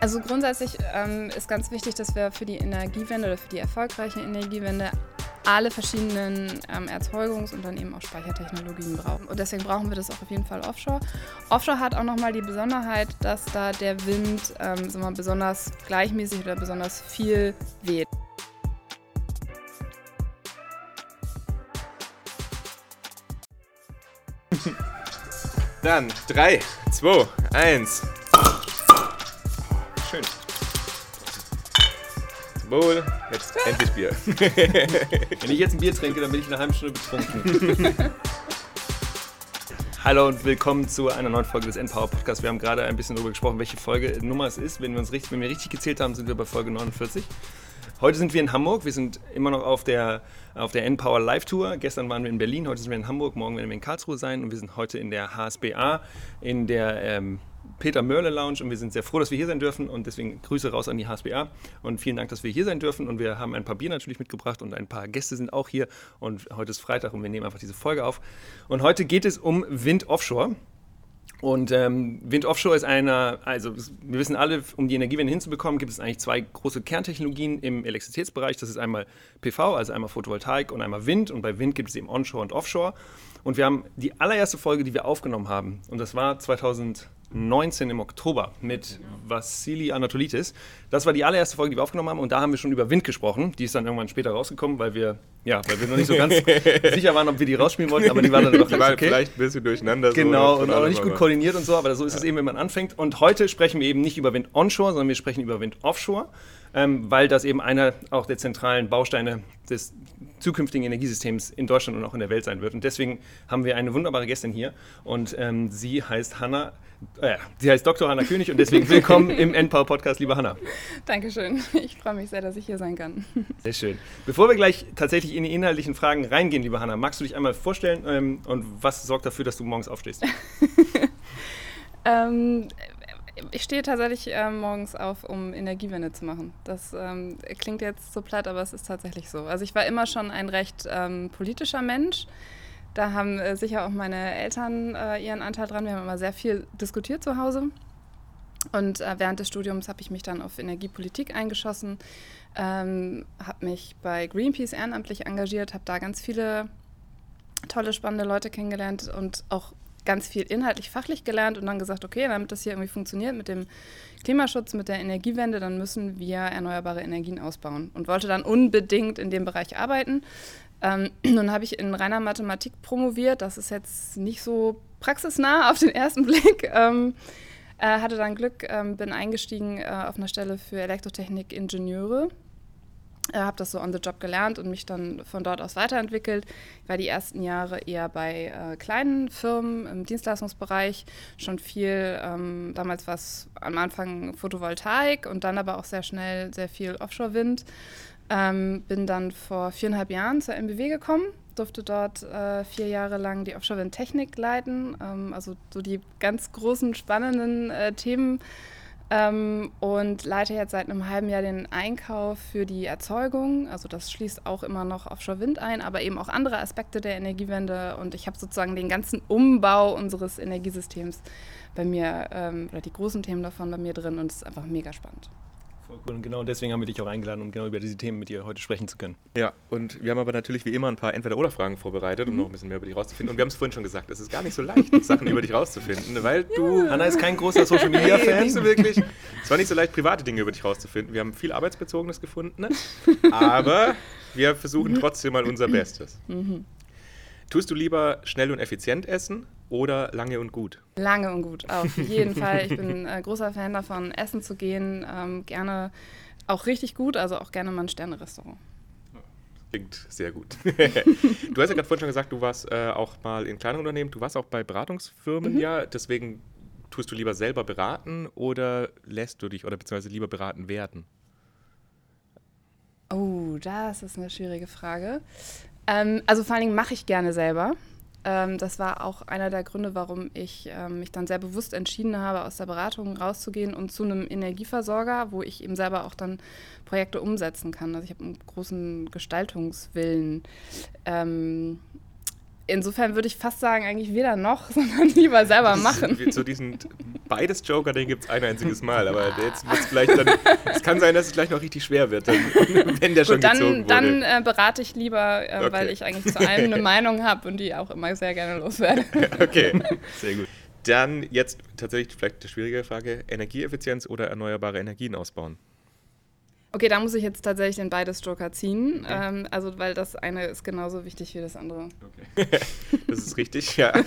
Also grundsätzlich ähm, ist ganz wichtig, dass wir für die Energiewende oder für die erfolgreiche Energiewende alle verschiedenen ähm, Erzeugungs- und dann eben auch Speichertechnologien brauchen. Und deswegen brauchen wir das auch auf jeden Fall offshore. Offshore hat auch nochmal die Besonderheit, dass da der Wind ähm, sagen wir, besonders gleichmäßig oder besonders viel weht. Dann 3, 2, 1. Wohl. Jetzt endlich Bier. Wenn ich jetzt ein Bier trinke, dann bin ich in einer halben Stunde betrunken. Hallo und willkommen zu einer neuen Folge des Endpower Podcasts. Wir haben gerade ein bisschen darüber gesprochen, welche Folge Nummer es ist. Wenn wir, uns richtig, wenn wir richtig gezählt haben, sind wir bei Folge 49. Heute sind wir in Hamburg. Wir sind immer noch auf der, auf der N-Power Live Tour. Gestern waren wir in Berlin, heute sind wir in Hamburg, morgen werden wir in Karlsruhe sein und wir sind heute in der HSBA, in der ähm, Peter Mörle Lounge und wir sind sehr froh, dass wir hier sein dürfen und deswegen Grüße raus an die HSBA und vielen Dank, dass wir hier sein dürfen und wir haben ein paar Bier natürlich mitgebracht und ein paar Gäste sind auch hier und heute ist Freitag und wir nehmen einfach diese Folge auf. Und heute geht es um Wind Offshore. Und ähm, Wind Offshore ist einer, also wir wissen alle, um die Energiewende hinzubekommen, gibt es eigentlich zwei große Kerntechnologien im Elektrizitätsbereich. Das ist einmal PV, also einmal Photovoltaik und einmal Wind. Und bei Wind gibt es eben Onshore und Offshore. Und wir haben die allererste Folge, die wir aufgenommen haben, und das war 2000. 19 im Oktober mit Vassili Anatolitis. Das war die allererste Folge, die wir aufgenommen haben und da haben wir schon über Wind gesprochen. Die ist dann irgendwann später rausgekommen, weil wir, ja, weil wir noch nicht so ganz sicher waren, ob wir die rausspielen wollten, aber die war dann doch die war okay. vielleicht ein bisschen durcheinander. Genau, so und auch nicht gut koordiniert und so, aber so ist ja. es eben, wenn man anfängt. Und heute sprechen wir eben nicht über Wind Onshore, sondern wir sprechen über Wind Offshore, ähm, weil das eben einer auch der zentralen Bausteine des zukünftigen Energiesystems in Deutschland und auch in der Welt sein wird. Und deswegen haben wir eine wunderbare Gästin hier und ähm, sie heißt Hanna äh, sie heißt Dr. Hanna König und deswegen willkommen im NPower Podcast, liebe Hanna. Dankeschön. Ich freue mich sehr, dass ich hier sein kann. Sehr schön. Bevor wir gleich tatsächlich in die inhaltlichen Fragen reingehen, liebe Hanna, magst du dich einmal vorstellen ähm, und was sorgt dafür, dass du morgens aufstehst? ähm, ich stehe tatsächlich äh, morgens auf, um Energiewende zu machen. Das ähm, klingt jetzt so platt, aber es ist tatsächlich so. Also ich war immer schon ein recht ähm, politischer Mensch. Da haben äh, sicher auch meine Eltern äh, ihren Anteil dran. Wir haben immer sehr viel diskutiert zu Hause. Und äh, während des Studiums habe ich mich dann auf Energiepolitik eingeschossen, ähm, habe mich bei Greenpeace ehrenamtlich engagiert, habe da ganz viele tolle, spannende Leute kennengelernt und auch ganz viel inhaltlich, fachlich gelernt und dann gesagt, okay, damit das hier irgendwie funktioniert mit dem Klimaschutz, mit der Energiewende, dann müssen wir erneuerbare Energien ausbauen und wollte dann unbedingt in dem Bereich arbeiten. Ähm, nun habe ich in reiner Mathematik promoviert. Das ist jetzt nicht so praxisnah auf den ersten Blick. Ähm, äh, hatte dann Glück, ähm, bin eingestiegen äh, auf einer Stelle für Elektrotechnik-Ingenieure. Äh, habe das so on the job gelernt und mich dann von dort aus weiterentwickelt. Ich war die ersten Jahre eher bei äh, kleinen Firmen im Dienstleistungsbereich, schon viel, ähm, damals war es am Anfang Photovoltaik und dann aber auch sehr schnell sehr viel Offshore-Wind. Ähm, bin dann vor viereinhalb Jahren zur MBW gekommen, durfte dort äh, vier Jahre lang die Offshore-Wind-Technik leiten, ähm, also so die ganz großen, spannenden äh, Themen. Ähm, und leite jetzt seit einem halben Jahr den Einkauf für die Erzeugung. Also das schließt auch immer noch Offshore-Wind ein, aber eben auch andere Aspekte der Energiewende. Und ich habe sozusagen den ganzen Umbau unseres Energiesystems bei mir, ähm, oder die großen Themen davon bei mir drin und es ist einfach mega spannend. Voll cool. Und genau deswegen haben wir dich auch eingeladen, um genau über diese Themen mit dir heute sprechen zu können. Ja, und wir haben aber natürlich wie immer ein paar Entweder-Oder-Fragen vorbereitet, um mhm. noch ein bisschen mehr über dich rauszufinden. Und wir haben es vorhin schon gesagt, es ist gar nicht so leicht, Sachen über dich rauszufinden, weil ja. du. Hanna ist kein großer Social Media-Fan. nicht so wirklich. Es war nicht so leicht, private Dinge über dich rauszufinden. Wir haben viel Arbeitsbezogenes gefunden, ne? aber wir versuchen trotzdem mal unser Bestes. Mhm. Tust du lieber schnell und effizient essen oder lange und gut? Lange und gut, auf jeden Fall. Ich bin äh, großer Fan davon, essen zu gehen. Ähm, gerne auch richtig gut, also auch gerne mal ein Sterne-Restaurant. Klingt sehr gut. du hast ja gerade vorhin schon gesagt, du warst äh, auch mal in kleinen Unternehmen, du warst auch bei Beratungsfirmen, mhm. ja. Deswegen tust du lieber selber beraten oder lässt du dich oder beziehungsweise lieber beraten werden? Oh, das ist eine schwierige Frage. Ähm, also vor allen Dingen mache ich gerne selber. Ähm, das war auch einer der Gründe, warum ich ähm, mich dann sehr bewusst entschieden habe, aus der Beratung rauszugehen und zu einem Energieversorger, wo ich eben selber auch dann Projekte umsetzen kann. Also ich habe einen großen Gestaltungswillen. Ähm, insofern würde ich fast sagen, eigentlich weder noch, sondern lieber selber machen. Zu diesen beides Joker, den gibt es ein einziges Mal, aber jetzt wird es vielleicht dann, es kann sein, dass es gleich noch richtig schwer wird, dann, wenn der schon Gut, dann, gezogen wurde. Dann äh, berate ich lieber, äh, okay. weil ich eigentlich zu allem eine Meinung habe und die auch immer sehr gerne loswerde. okay, sehr gut. Dann jetzt tatsächlich vielleicht eine schwierige Frage, Energieeffizienz oder erneuerbare Energien ausbauen? Okay, da muss ich jetzt tatsächlich den beides Joker ziehen. Okay. Ähm, also, weil das eine ist genauso wichtig wie das andere. Okay. Das ist richtig, ja. das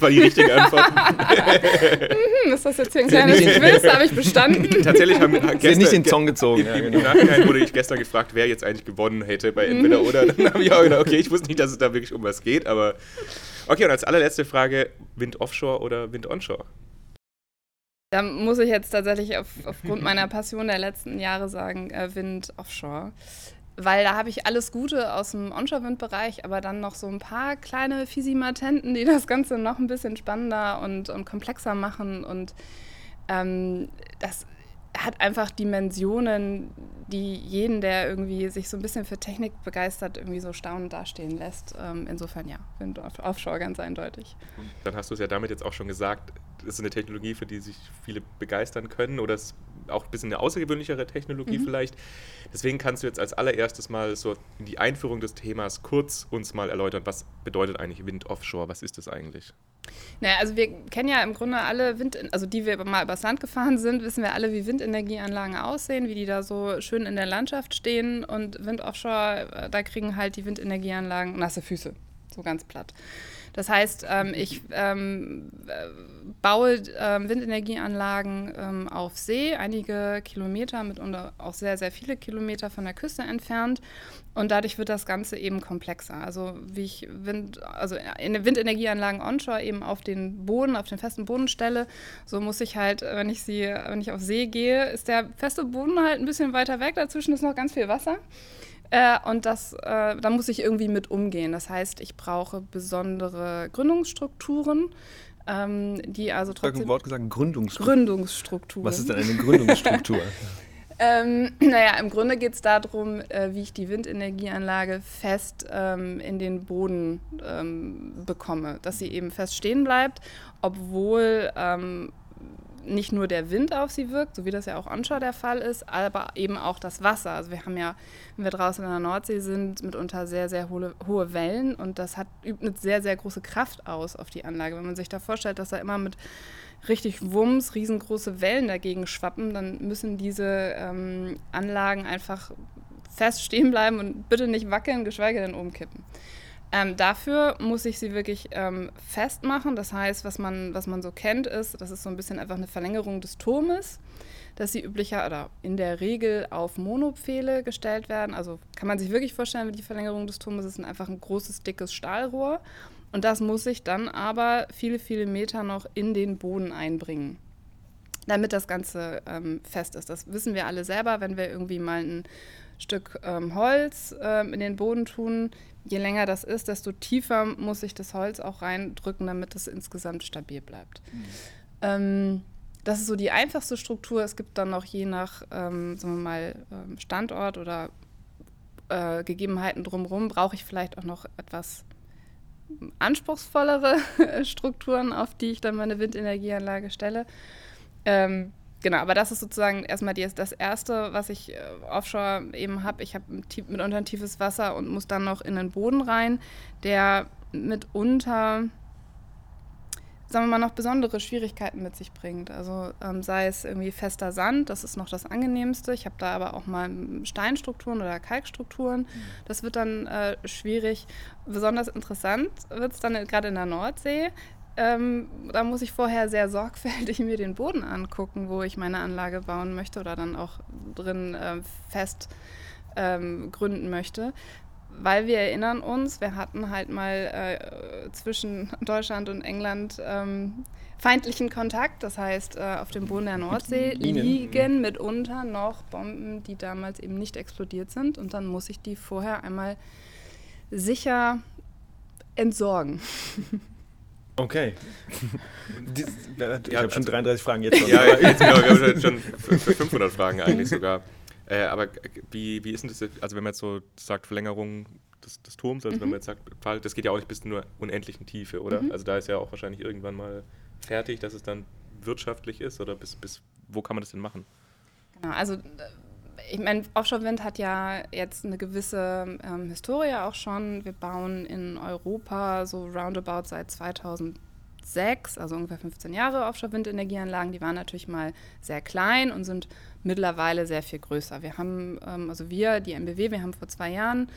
war die richtige Antwort. mhm, ist das jetzt hier ein kleines Quiz? Habe ich bestanden? Tatsächlich haben wir gestern... nicht den Song gezogen. Ja, genau. Im Nachhinein wurde ich gestern gefragt, wer jetzt eigentlich gewonnen hätte bei Entweder mhm. oder. Dann habe ich auch gedacht, okay, ich wusste nicht, dass es da wirklich um was geht, aber... Okay, und als allerletzte Frage, Wind Offshore oder Wind Onshore? Da muss ich jetzt tatsächlich auf, aufgrund meiner Passion der letzten Jahre sagen, äh, Wind Offshore. Weil da habe ich alles Gute aus dem Onshore-Windbereich, aber dann noch so ein paar kleine Fisimatenten, die das Ganze noch ein bisschen spannender und, und komplexer machen. Und ähm, das hat einfach Dimensionen, die jeden, der irgendwie sich so ein bisschen für Technik begeistert, irgendwie so staunend dastehen lässt. Ähm, insofern ja, Wind Offshore ganz eindeutig. Dann hast du es ja damit jetzt auch schon gesagt, ist eine Technologie, für die sich viele begeistern können oder es auch ein bisschen eine außergewöhnlichere Technologie mhm. vielleicht. Deswegen kannst du jetzt als allererstes mal so in die Einführung des Themas kurz uns mal erläutern, was bedeutet eigentlich Wind Offshore? Was ist das eigentlich? Naja, also wir kennen ja im Grunde alle Wind, also die wir mal übers Land gefahren sind, wissen wir alle, wie Windenergieanlagen aussehen, wie die da so schön in der Landschaft stehen und Wind Offshore, äh, da kriegen halt die Windenergieanlagen nasse Füße, so ganz platt. Das heißt, ähm, ich ähm, baue ähm, Windenergieanlagen ähm, auf See, einige Kilometer, mitunter auch sehr, sehr viele Kilometer von der Küste entfernt. Und dadurch wird das Ganze eben komplexer. Also wie ich Wind, also in Windenergieanlagen onshore eben auf den Boden, auf den festen Boden stelle, so muss ich halt, wenn ich sie, wenn ich auf See gehe, ist der feste Boden halt ein bisschen weiter weg. Dazwischen ist noch ganz viel Wasser. Äh, und das, äh, da muss ich irgendwie mit umgehen. Das heißt, ich brauche besondere Gründungsstrukturen. Ähm, die also trotzdem. Ein Wort gesagt, Gründungsstrukturen. Gründungsstrukturen. Was ist denn eine Gründungsstruktur? ähm, naja, im Grunde geht es darum, äh, wie ich die Windenergieanlage fest ähm, in den Boden ähm, bekomme, dass sie eben fest stehen bleibt, obwohl ähm, nicht nur der Wind auf sie wirkt, so wie das ja auch onshore der Fall ist, aber eben auch das Wasser. Also wir haben ja, wenn wir draußen in der Nordsee sind, mitunter sehr, sehr hohe, hohe Wellen und das hat, übt eine sehr, sehr große Kraft aus auf die Anlage. Wenn man sich da vorstellt, dass da immer mit richtig Wumms riesengroße Wellen dagegen schwappen, dann müssen diese ähm, Anlagen einfach fest stehen bleiben und bitte nicht wackeln, geschweige denn umkippen. Ähm, dafür muss ich sie wirklich ähm, festmachen. Das heißt, was man, was man so kennt, ist, das ist so ein bisschen einfach eine Verlängerung des Turmes, dass sie üblicher oder in der Regel auf Monopfähle gestellt werden. Also kann man sich wirklich vorstellen, wie die Verlängerung des Turmes ist einfach ein großes, dickes Stahlrohr. Und das muss ich dann aber viele, viele Meter noch in den Boden einbringen damit das Ganze ähm, fest ist. Das wissen wir alle selber, wenn wir irgendwie mal ein Stück ähm, Holz ähm, in den Boden tun, je länger das ist, desto tiefer muss ich das Holz auch reindrücken, damit es insgesamt stabil bleibt. Mhm. Ähm, das ist so die einfachste Struktur. Es gibt dann noch je nach, ähm, sagen wir mal, ähm, Standort oder äh, Gegebenheiten drumherum, brauche ich vielleicht auch noch etwas anspruchsvollere Strukturen, auf die ich dann meine Windenergieanlage stelle. Ähm, Genau, aber das ist sozusagen erstmal die, das Erste, was ich äh, offshore eben habe. Ich habe mitunter ein tiefes Wasser und muss dann noch in den Boden rein, der mitunter, sagen wir mal, noch besondere Schwierigkeiten mit sich bringt. Also ähm, sei es irgendwie fester Sand, das ist noch das angenehmste. Ich habe da aber auch mal Steinstrukturen oder Kalkstrukturen. Mhm. Das wird dann äh, schwierig. Besonders interessant wird es dann gerade in der Nordsee. Ähm, da muss ich vorher sehr sorgfältig mir den Boden angucken, wo ich meine Anlage bauen möchte oder dann auch drin äh, fest ähm, gründen möchte. Weil wir erinnern uns, wir hatten halt mal äh, zwischen Deutschland und England ähm, feindlichen Kontakt. Das heißt, äh, auf dem Boden der Nordsee liegen mitunter noch Bomben, die damals eben nicht explodiert sind. Und dann muss ich die vorher einmal sicher entsorgen. Okay. ich habe schon 33 Fragen jetzt schon. Ja, jetzt genau, wir haben schon 500 Fragen eigentlich sogar. Äh, aber wie, wie ist denn das, also wenn man jetzt so sagt, Verlängerung des, des Turms, also mhm. wenn man jetzt sagt, das geht ja auch nicht bis zur unendlichen Tiefe, oder? Mhm. Also da ist ja auch wahrscheinlich irgendwann mal fertig, dass es dann wirtschaftlich ist oder bis, bis wo kann man das denn machen? Genau, also ich meine, Offshore-Wind hat ja jetzt eine gewisse ähm, Historie auch schon. Wir bauen in Europa so roundabout seit 2006, also ungefähr 15 Jahre Offshore-Windenergieanlagen. Die waren natürlich mal sehr klein und sind mittlerweile sehr viel größer. Wir haben, ähm, also wir, die MBW, wir haben vor zwei Jahren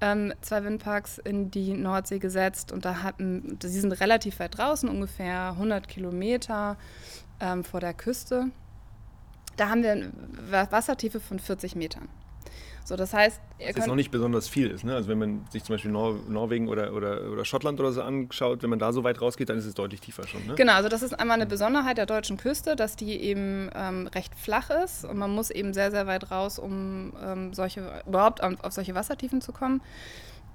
ähm, zwei Windparks in die Nordsee gesetzt und da hatten, sie sind relativ weit draußen, ungefähr 100 Kilometer ähm, vor der Küste. Da haben wir eine Wassertiefe von 40 Metern. So, das heißt, ihr Was jetzt noch nicht besonders viel ist. Ne? Also wenn man sich zum Beispiel Nor Norwegen oder, oder, oder Schottland oder so anschaut, wenn man da so weit rausgeht, dann ist es deutlich tiefer schon. Ne? Genau, also das ist einmal eine Besonderheit der deutschen Küste, dass die eben ähm, recht flach ist und man muss eben sehr, sehr weit raus, um ähm, solche, überhaupt auf, auf solche Wassertiefen zu kommen.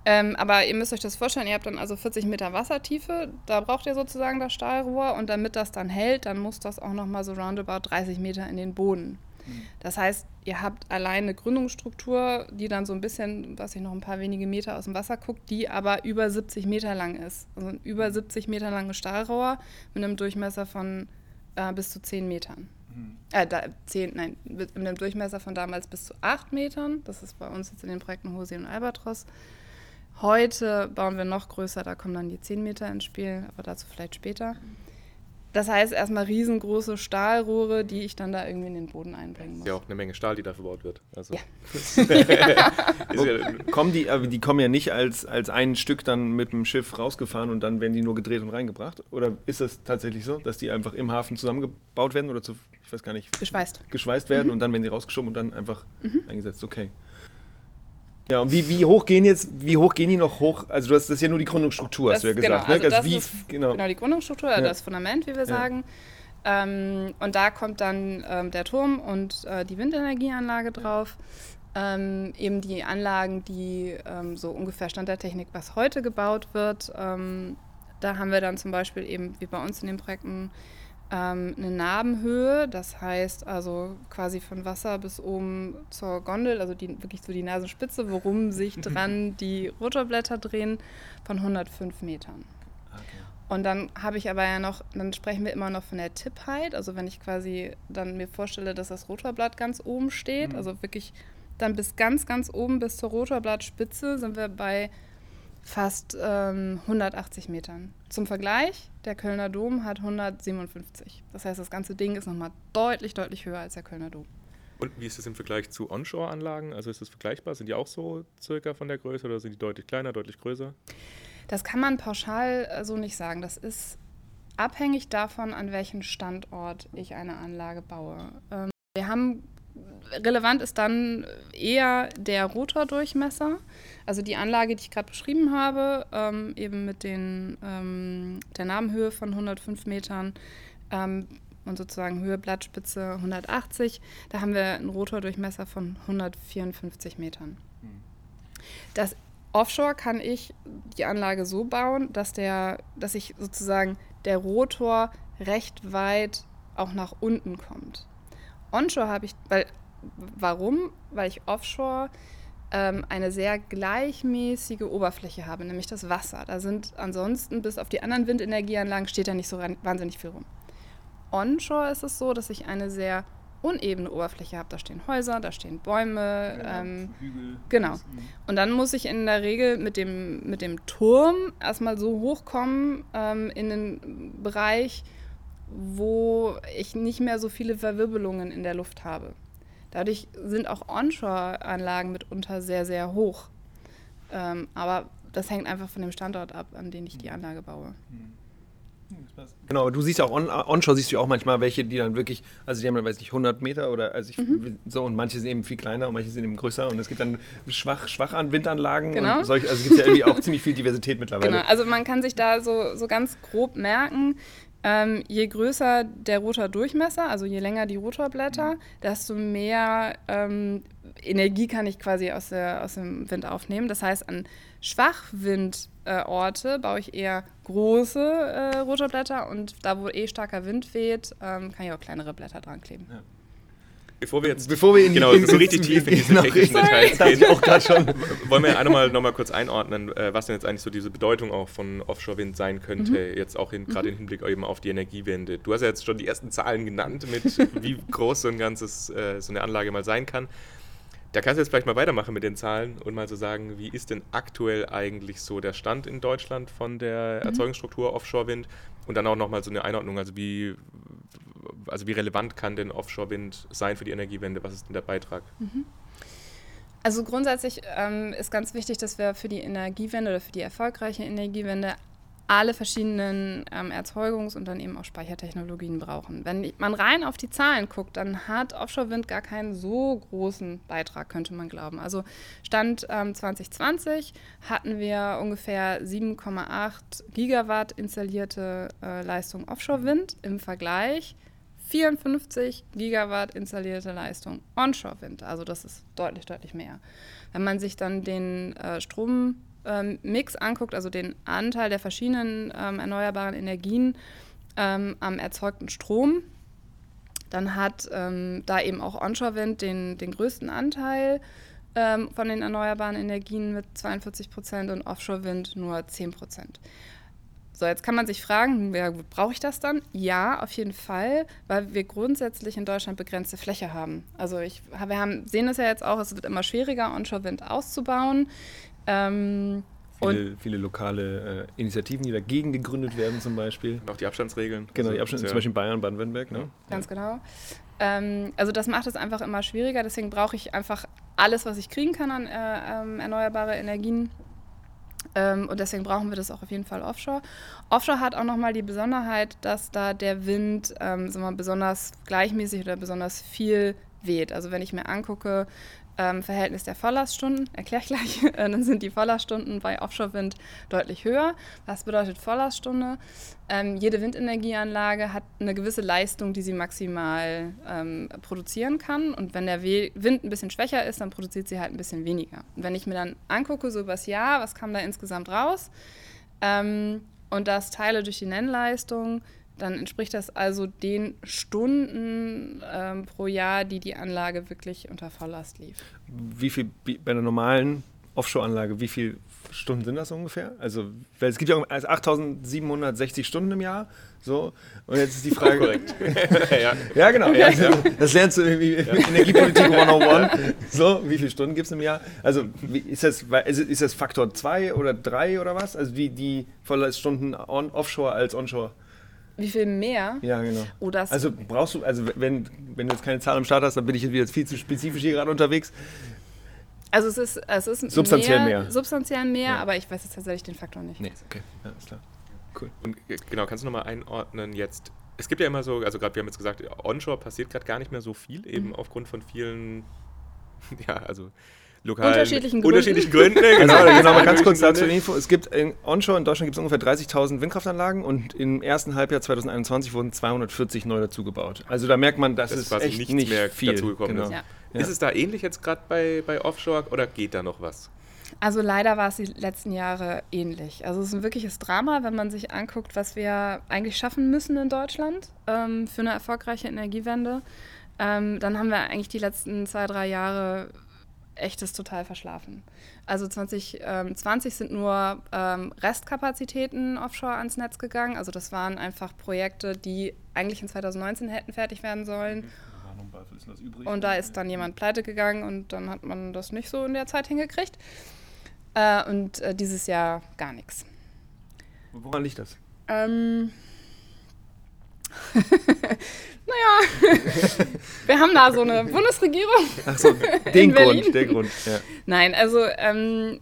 Ähm, aber ihr müsst euch das vorstellen, ihr habt dann also 40 Meter Wassertiefe, da braucht ihr sozusagen das Stahlrohr und damit das dann hält, dann muss das auch nochmal so roundabout 30 Meter in den Boden. Mhm. Das heißt, ihr habt allein eine Gründungsstruktur, die dann so ein bisschen, was ich noch ein paar wenige Meter aus dem Wasser guckt, die aber über 70 Meter lang ist. Also ein über 70 Meter langes Stahlrohr mit einem Durchmesser von äh, bis zu 10 Metern. Mhm. Äh, da, 10, nein, mit einem Durchmesser von damals bis zu 8 Metern. Das ist bei uns jetzt in den Projekten Hose und Albatros. Heute bauen wir noch größer, da kommen dann die 10 Meter ins Spiel, aber dazu vielleicht später. Das heißt erstmal riesengroße Stahlrohre, die ich dann da irgendwie in den Boden einbringen muss. Ja auch eine Menge Stahl, die da verbaut wird. Also. Ja. kommen die, aber die kommen ja nicht als, als ein Stück dann mit dem Schiff rausgefahren und dann werden die nur gedreht und reingebracht? Oder ist das tatsächlich so, dass die einfach im Hafen zusammengebaut werden oder zu, ich weiß gar nicht, geschweißt, geschweißt werden mhm. und dann werden die rausgeschoben und dann einfach mhm. eingesetzt? Okay. Ja, und wie, wie hoch gehen jetzt, wie hoch gehen die noch hoch? Also du hast das ist ja nur die Gründungsstruktur, das, hast du ja gesagt. Genau, ne? also, also wie, ist, genau. genau. die Gründungsstruktur, ja. das Fundament, wie wir ja. sagen. Ähm, und da kommt dann ähm, der Turm und äh, die Windenergieanlage drauf. Ähm, eben die Anlagen, die ähm, so ungefähr Stand der Technik, was heute gebaut wird. Ähm, da haben wir dann zum Beispiel eben, wie bei uns in den Projekten, ähm, eine Nabenhöhe, das heißt also quasi von Wasser bis oben zur Gondel, also die, wirklich so die Nasenspitze, worum sich dran die Rotorblätter drehen, von 105 Metern. Okay. Und dann habe ich aber ja noch, dann sprechen wir immer noch von der Tippheit, also wenn ich quasi dann mir vorstelle, dass das Rotorblatt ganz oben steht, mhm. also wirklich dann bis ganz, ganz oben bis zur Rotorblattspitze sind wir bei fast ähm, 180 Metern. Zum Vergleich, der Kölner Dom hat 157. Das heißt, das ganze Ding ist nochmal deutlich, deutlich höher als der Kölner Dom. Und wie ist es im Vergleich zu Onshore-Anlagen? Also ist das vergleichbar? Sind die auch so circa von der Größe oder sind die deutlich kleiner, deutlich größer? Das kann man pauschal äh, so nicht sagen. Das ist abhängig davon, an welchem Standort ich eine Anlage baue. Ähm, wir haben relevant ist dann eher der Rotordurchmesser, also die Anlage, die ich gerade beschrieben habe, ähm, eben mit den, ähm, der Namenhöhe von 105 Metern ähm, und sozusagen Höhe Blattspitze 180. Da haben wir einen Rotordurchmesser von 154 Metern. Hm. Das Offshore kann ich die Anlage so bauen, dass, der, dass ich sozusagen der Rotor recht weit auch nach unten kommt. Onshore habe ich, weil Warum? Weil ich offshore ähm, eine sehr gleichmäßige Oberfläche habe, nämlich das Wasser. Da sind ansonsten bis auf die anderen Windenergieanlagen steht da nicht so wahnsinnig viel rum. Onshore ist es so, dass ich eine sehr unebene Oberfläche habe. Da stehen Häuser, da stehen Bäume. Ja, ähm, Hügel. Genau. Und dann muss ich in der Regel mit dem, mit dem Turm erstmal so hochkommen ähm, in den Bereich, wo ich nicht mehr so viele Verwirbelungen in der Luft habe. Dadurch sind auch Onshore-Anlagen mitunter sehr, sehr hoch. Ähm, aber das hängt einfach von dem Standort ab, an dem ich die Anlage baue. Hm. Genau, aber du siehst auch on, onshore siehst du auch manchmal welche, die dann wirklich, also die haben dann, weiß nicht, 100 Meter oder also ich, mhm. so und manche sind eben viel kleiner und manche sind eben größer und es gibt dann schwach, schwach an Windanlagen genau. und solche, also es gibt ja irgendwie auch ziemlich viel Diversität mittlerweile. Genau, also man kann sich da so, so ganz grob merken, ähm, je größer der Rotordurchmesser, also je länger die Rotorblätter, desto mehr ähm, Energie kann ich quasi aus, der, aus dem Wind aufnehmen. Das heißt, an Schwachwindorte äh, baue ich eher große äh, Rotorblätter und da, wo eh starker Wind weht, ähm, kann ich auch kleinere Blätter dran kleben. Ja. Bevor wir jetzt Bevor wir in die- genau, in- so richtig tief in diese technischen. Details gehen, auch gerade schon. wollen wir einmal noch mal kurz einordnen, äh, was denn jetzt eigentlich so diese Bedeutung auch von Offshore-Wind sein könnte, jetzt auch in, gerade im Hinblick eben auf die Energiewende. Du hast ja jetzt schon die ersten Zahlen genannt, mit wie groß so ein ganzes, äh, so eine Anlage mal sein kann. Da kannst du jetzt vielleicht mal weitermachen mit den Zahlen und mal so sagen, wie ist denn aktuell eigentlich so der Stand in Deutschland von der Erzeugungsstruktur Offshore-Wind und dann auch nochmal so eine Einordnung, also wie, also wie relevant kann denn Offshore-Wind sein für die Energiewende? Was ist denn der Beitrag? Also grundsätzlich ähm, ist ganz wichtig, dass wir für die Energiewende oder für die erfolgreiche Energiewende alle verschiedenen ähm, Erzeugungs- und dann eben auch Speichertechnologien brauchen. Wenn man rein auf die Zahlen guckt, dann hat Offshore-Wind gar keinen so großen Beitrag, könnte man glauben. Also Stand ähm, 2020 hatten wir ungefähr 7,8 Gigawatt installierte äh, Leistung Offshore-Wind im Vergleich 54 Gigawatt installierte Leistung Onshore-Wind. Also das ist deutlich, deutlich mehr. Wenn man sich dann den äh, Strommix anguckt, also den Anteil der verschiedenen ähm, erneuerbaren Energien ähm, am erzeugten Strom, dann hat ähm, da eben auch Onshore-Wind den, den größten Anteil ähm, von den erneuerbaren Energien mit 42 Prozent und Offshore-Wind nur 10 Prozent. So, jetzt kann man sich fragen, ja, brauche ich das dann? Ja, auf jeden Fall, weil wir grundsätzlich in Deutschland begrenzte Fläche haben. Also ich, wir haben, sehen es ja jetzt auch, es wird immer schwieriger, Onshore-Wind auszubauen. Ähm, und Viele, viele lokale äh, Initiativen, die dagegen gegründet werden, zum Beispiel. Und auch die Abstandsregeln. Genau, Also, die Abschnitte, ja. zum Beispiel in Bayern, Baden-Württemberg. Ne? Ganz genau. Ähm, also das macht es einfach immer schwieriger. Deswegen brauche ich einfach alles, was ich kriegen kann an äh, ähm, erneuerbare Energien. Ähm, und deswegen brauchen wir das auch auf jeden Fall offshore. Offshore hat auch nochmal die Besonderheit, dass da der Wind ähm, sagen wir besonders gleichmäßig oder besonders viel weht. Also wenn ich mir angucke, ähm, Verhältnis der Volllaststunden, erkläre ich gleich, äh, dann sind die Volllaststunden bei Offshore-Wind deutlich höher. Was bedeutet Volllaststunde? Ähm, jede Windenergieanlage hat eine gewisse Leistung, die sie maximal ähm, produzieren kann. Und wenn der We Wind ein bisschen schwächer ist, dann produziert sie halt ein bisschen weniger. Und wenn ich mir dann angucke, so übers Jahr, was kam da insgesamt raus, ähm, und das teile durch die Nennleistung, dann entspricht das also den Stunden ähm, pro Jahr, die die Anlage wirklich unter Volllast lief. Wie viel bei einer normalen Offshore-Anlage, wie viele Stunden sind das ungefähr? Also, weil es gibt ja also 8760 Stunden im Jahr. So, und jetzt ist die Frage. Korrekt. ja. Ja, genau. Ja, Das lernst du irgendwie Energiepolitik 101. So, wie viele Stunden gibt es im Jahr? Also, wie, ist, das, ist, das Faktor 2 oder 3 oder was? Also, wie die Vollstunden on, offshore als onshore? Wie viel mehr? Ja, genau. Oh, Also, brauchst du, also, wenn, wenn du jetzt keine Zahl am Start hast, dann bin ich jetzt wieder viel zu spezifisch hier gerade unterwegs. Also es ist, es ist Substanziell mehr. Substanziell mehr, Ja. aber ich weiß jetzt tatsächlich den Faktor nicht. Nee, okay. Ja, ist klar. Cool. Und äh, genau, kannst du nochmal einordnen jetzt? Es gibt ja immer so, also gerade wir haben jetzt gesagt, onshore passiert gerade gar nicht mehr so viel, eben Mhm. aufgrund von vielen, ja, also lokalen Unterschiedlichen Gründen. unterschiedlichen Gründen. ne, Genau, genau, genau mal ganz kurz dazu Info. Es gibt in onshore in Deutschland gibt es ungefähr 30.000 Windkraftanlagen und im ersten Halbjahr 2021 wurden 240 neu dazugebaut. Also da merkt man, dass Das es quasi echt nicht mehr viel dazugekommen genau. ist. Ja. Ja. Ist es da ähnlich jetzt gerade bei, bei Offshore oder geht da noch was? Also leider war es die letzten Jahre ähnlich. Also es ist ein wirkliches Drama, wenn man sich anguckt, was wir eigentlich schaffen müssen in Deutschland ähm, für eine erfolgreiche Energiewende. Ähm, dann haben wir eigentlich die letzten zwei, drei Jahre echtes total verschlafen. Also 2020 sind nur ähm, Restkapazitäten offshore ans Netz gegangen. Also das waren einfach Projekte, die eigentlich in 2019 hätten fertig werden sollen. Und da ist dann jemand pleite gegangen und dann hat man das nicht so in der Zeit hingekriegt. Äh, und äh, dieses Jahr gar nichts. Woran liegt das? Ähm, naja, wir haben da so eine Bundesregierung. Ach so, den. Grund, der Grund. Ja. Nein, also ähm,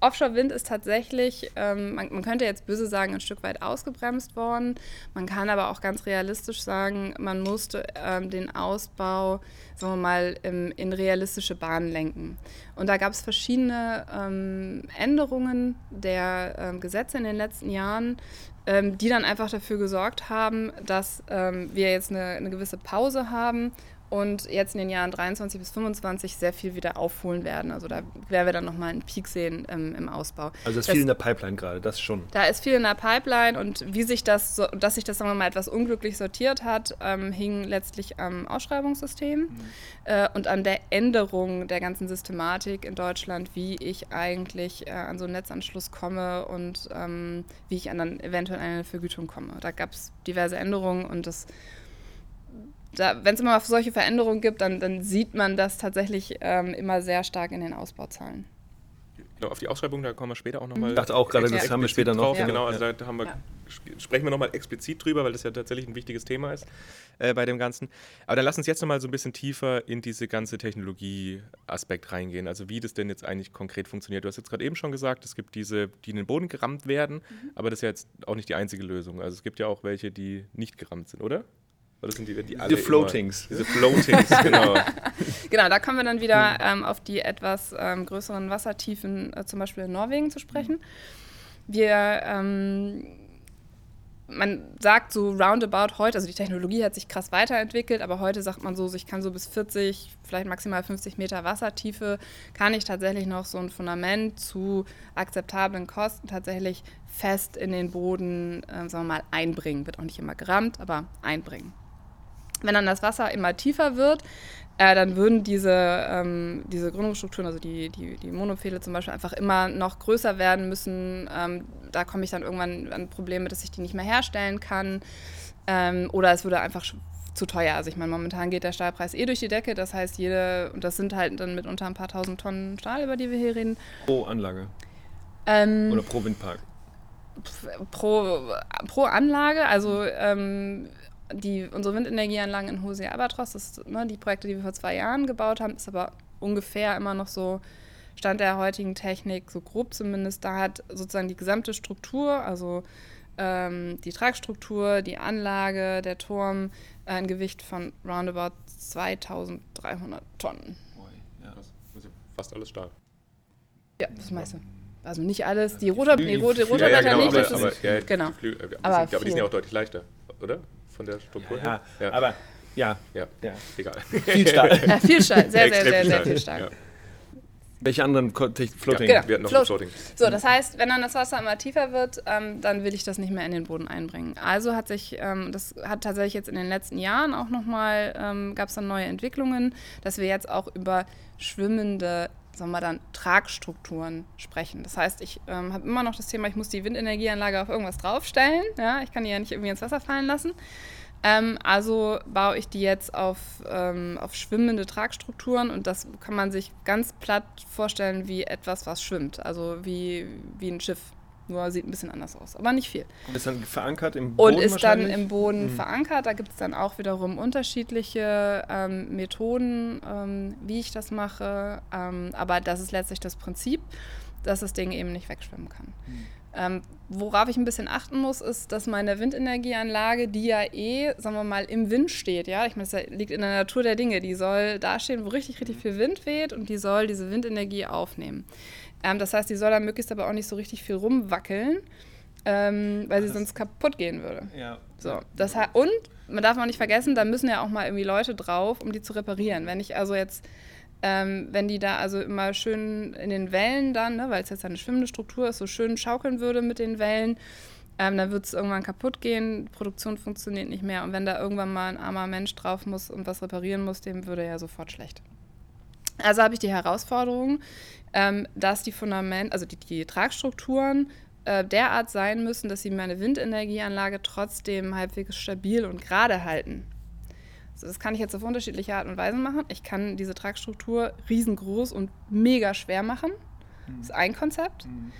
Offshore-Wind ist tatsächlich, ähm, man, man könnte jetzt böse sagen, ein Stück weit ausgebremst worden. Man kann aber auch ganz realistisch sagen, man musste ähm, den Ausbau, sagen wir mal, im, in realistische Bahnen lenken. Und da gab es verschiedene ähm, Änderungen der ähm, Gesetze in den letzten Jahren, ähm, die dann einfach dafür gesorgt haben, dass ähm, wir jetzt eine, eine gewisse Pause haben und jetzt in den Jahren 23 bis 25 sehr viel wieder aufholen werden. Also da werden wir dann nochmal einen Peak sehen ähm, im Ausbau. Also ist viel in der Pipeline gerade, das schon. Da ist viel in der Pipeline und wie sich das, so, dass sich das sagen wir mal etwas unglücklich sortiert hat, ähm, hing letztlich am Ausschreibungssystem mhm. äh, und an der Änderung der ganzen Systematik in Deutschland, wie ich eigentlich äh, an so einen Netzanschluss komme und ähm, wie ich an dann eventuell eine Vergütung komme. Da gab es diverse Änderungen und das wenn es immer solche Veränderungen gibt, dann, dann sieht man das tatsächlich ähm, immer sehr stark in den Ausbauzahlen. Genau, auf die Ausschreibung, da kommen wir später auch nochmal. Ich dachte auch gerade, das haben wir später noch. Ja. Genau, also da haben wir, ja. sprechen wir nochmal explizit drüber, weil das ja tatsächlich ein wichtiges Thema ist äh, bei dem Ganzen. Aber dann lass uns jetzt nochmal so ein bisschen tiefer in diese ganze Technologie-Aspekt reingehen. Also wie das denn jetzt eigentlich konkret funktioniert. Du hast jetzt gerade eben schon gesagt, es gibt diese, die in den Boden gerammt werden, mhm. aber das ist ja jetzt auch nicht die einzige Lösung. Also es gibt ja auch welche, die nicht gerammt sind, oder? Oder sind die, die alle Floatings. Immer, diese Floatings, genau. genau, da kommen wir dann wieder hm. ähm, auf die etwas ähm, größeren Wassertiefen, äh, zum Beispiel in Norwegen, zu sprechen. Wir, ähm, man sagt so roundabout heute, also die Technologie hat sich krass weiterentwickelt, aber heute sagt man so, ich kann so bis 40, vielleicht maximal 50 Meter Wassertiefe, kann ich tatsächlich noch so ein Fundament zu akzeptablen Kosten tatsächlich fest in den Boden, äh, sagen wir mal, einbringen. Wird auch nicht immer gerammt, aber einbringen. Wenn dann das Wasser immer tiefer wird, äh, dann würden diese, ähm, diese Gründungsstrukturen, also die, die, die Monopfähle zum Beispiel, einfach immer noch größer werden müssen. Ähm, da komme ich dann irgendwann an Probleme, dass ich die nicht mehr herstellen kann. Ähm, oder es würde einfach zu teuer. Also ich meine, momentan geht der Stahlpreis eh durch die Decke. Das heißt, jede, und das sind halt dann mitunter ein paar tausend Tonnen Stahl, über die wir hier reden. Pro Anlage. Ähm, Oder pro Windpark. Pro, pro Anlage, also ähm, die, unsere Windenergieanlagen in Hosea Albatros, das ne, die Projekte, die wir vor zwei Jahren gebaut haben, ist aber ungefähr immer noch so Stand der heutigen Technik, so grob zumindest. Da hat sozusagen die gesamte Struktur, also ähm, die Tragstruktur, die Anlage, der Turm, ein Gewicht von roundabout 2300 Tonnen. Ja. Das ist fast alles Stahl. Ja, das meiste. Also nicht alles, die Rotor, die rote Rotorblätter ja, ja, genau, nicht. Aber, aber, ja, genau. Flü aber, aber die sind ja auch deutlich leichter, oder? Von der Struktur ja, her. Ja. Aber ja. ja. ja. Egal. Viel stark. ja, viel stark. Sehr, sehr, sehr, sehr viel stark. Welche anderen Floating? Ja, genau. Wir hatten noch Float. Floating. So, das heißt, wenn dann das Wasser immer tiefer wird, ähm, dann will ich das nicht mehr in den Boden einbringen. Also hat sich, ähm, das hat tatsächlich jetzt in den letzten Jahren auch nochmal, ähm, gab es dann neue Entwicklungen, dass wir jetzt auch über schwimmende sagen wir dann, Tragstrukturen sprechen. Das heißt, ich ähm, habe immer noch das Thema, ich muss die Windenergieanlage auf irgendwas draufstellen. Ja? Ich kann die ja nicht irgendwie ins Wasser fallen lassen. Ähm, also baue ich die jetzt auf, ähm, auf schwimmende Tragstrukturen und das kann man sich ganz platt vorstellen wie etwas, was schwimmt. Also wie, wie ein Schiff. Nur sieht ein bisschen anders aus, aber nicht viel. Und ist dann verankert im Boden? Und ist dann im Boden mhm. verankert. Da gibt es dann auch wiederum unterschiedliche ähm, Methoden, ähm, wie ich das mache. Ähm, aber das ist letztlich das Prinzip, dass das Ding eben nicht wegschwimmen kann. Mhm. Ähm, worauf ich ein bisschen achten muss, ist, dass meine Windenergieanlage, die ja eh, sagen wir mal, im Wind steht, ja, ich meine, das liegt in der Natur der Dinge, die soll da stehen, wo richtig, richtig viel Wind weht und die soll diese Windenergie aufnehmen. Ähm, das heißt, die soll dann möglichst aber auch nicht so richtig viel rumwackeln, ähm, weil sie sonst kaputt gehen würde. Ja. So, das und man darf auch nicht vergessen, da müssen ja auch mal irgendwie Leute drauf, um die zu reparieren. Wenn ich also jetzt, ähm, wenn die da also immer schön in den Wellen dann, ne, weil es jetzt eine schwimmende Struktur ist, so schön schaukeln würde mit den Wellen, ähm, dann wird es irgendwann kaputt gehen, Produktion funktioniert nicht mehr. Und wenn da irgendwann mal ein armer Mensch drauf muss und was reparieren muss, dem würde ja sofort schlecht. Also habe ich die Herausforderung, ähm, dass die Fundament, also die, die Tragstrukturen äh, derart sein müssen, dass sie meine Windenergieanlage trotzdem halbwegs stabil und gerade halten. Also das kann ich jetzt auf unterschiedliche Art und Weise machen. Ich kann diese Tragstruktur riesengroß und mega schwer machen. Das ist ein Konzept. Mhm.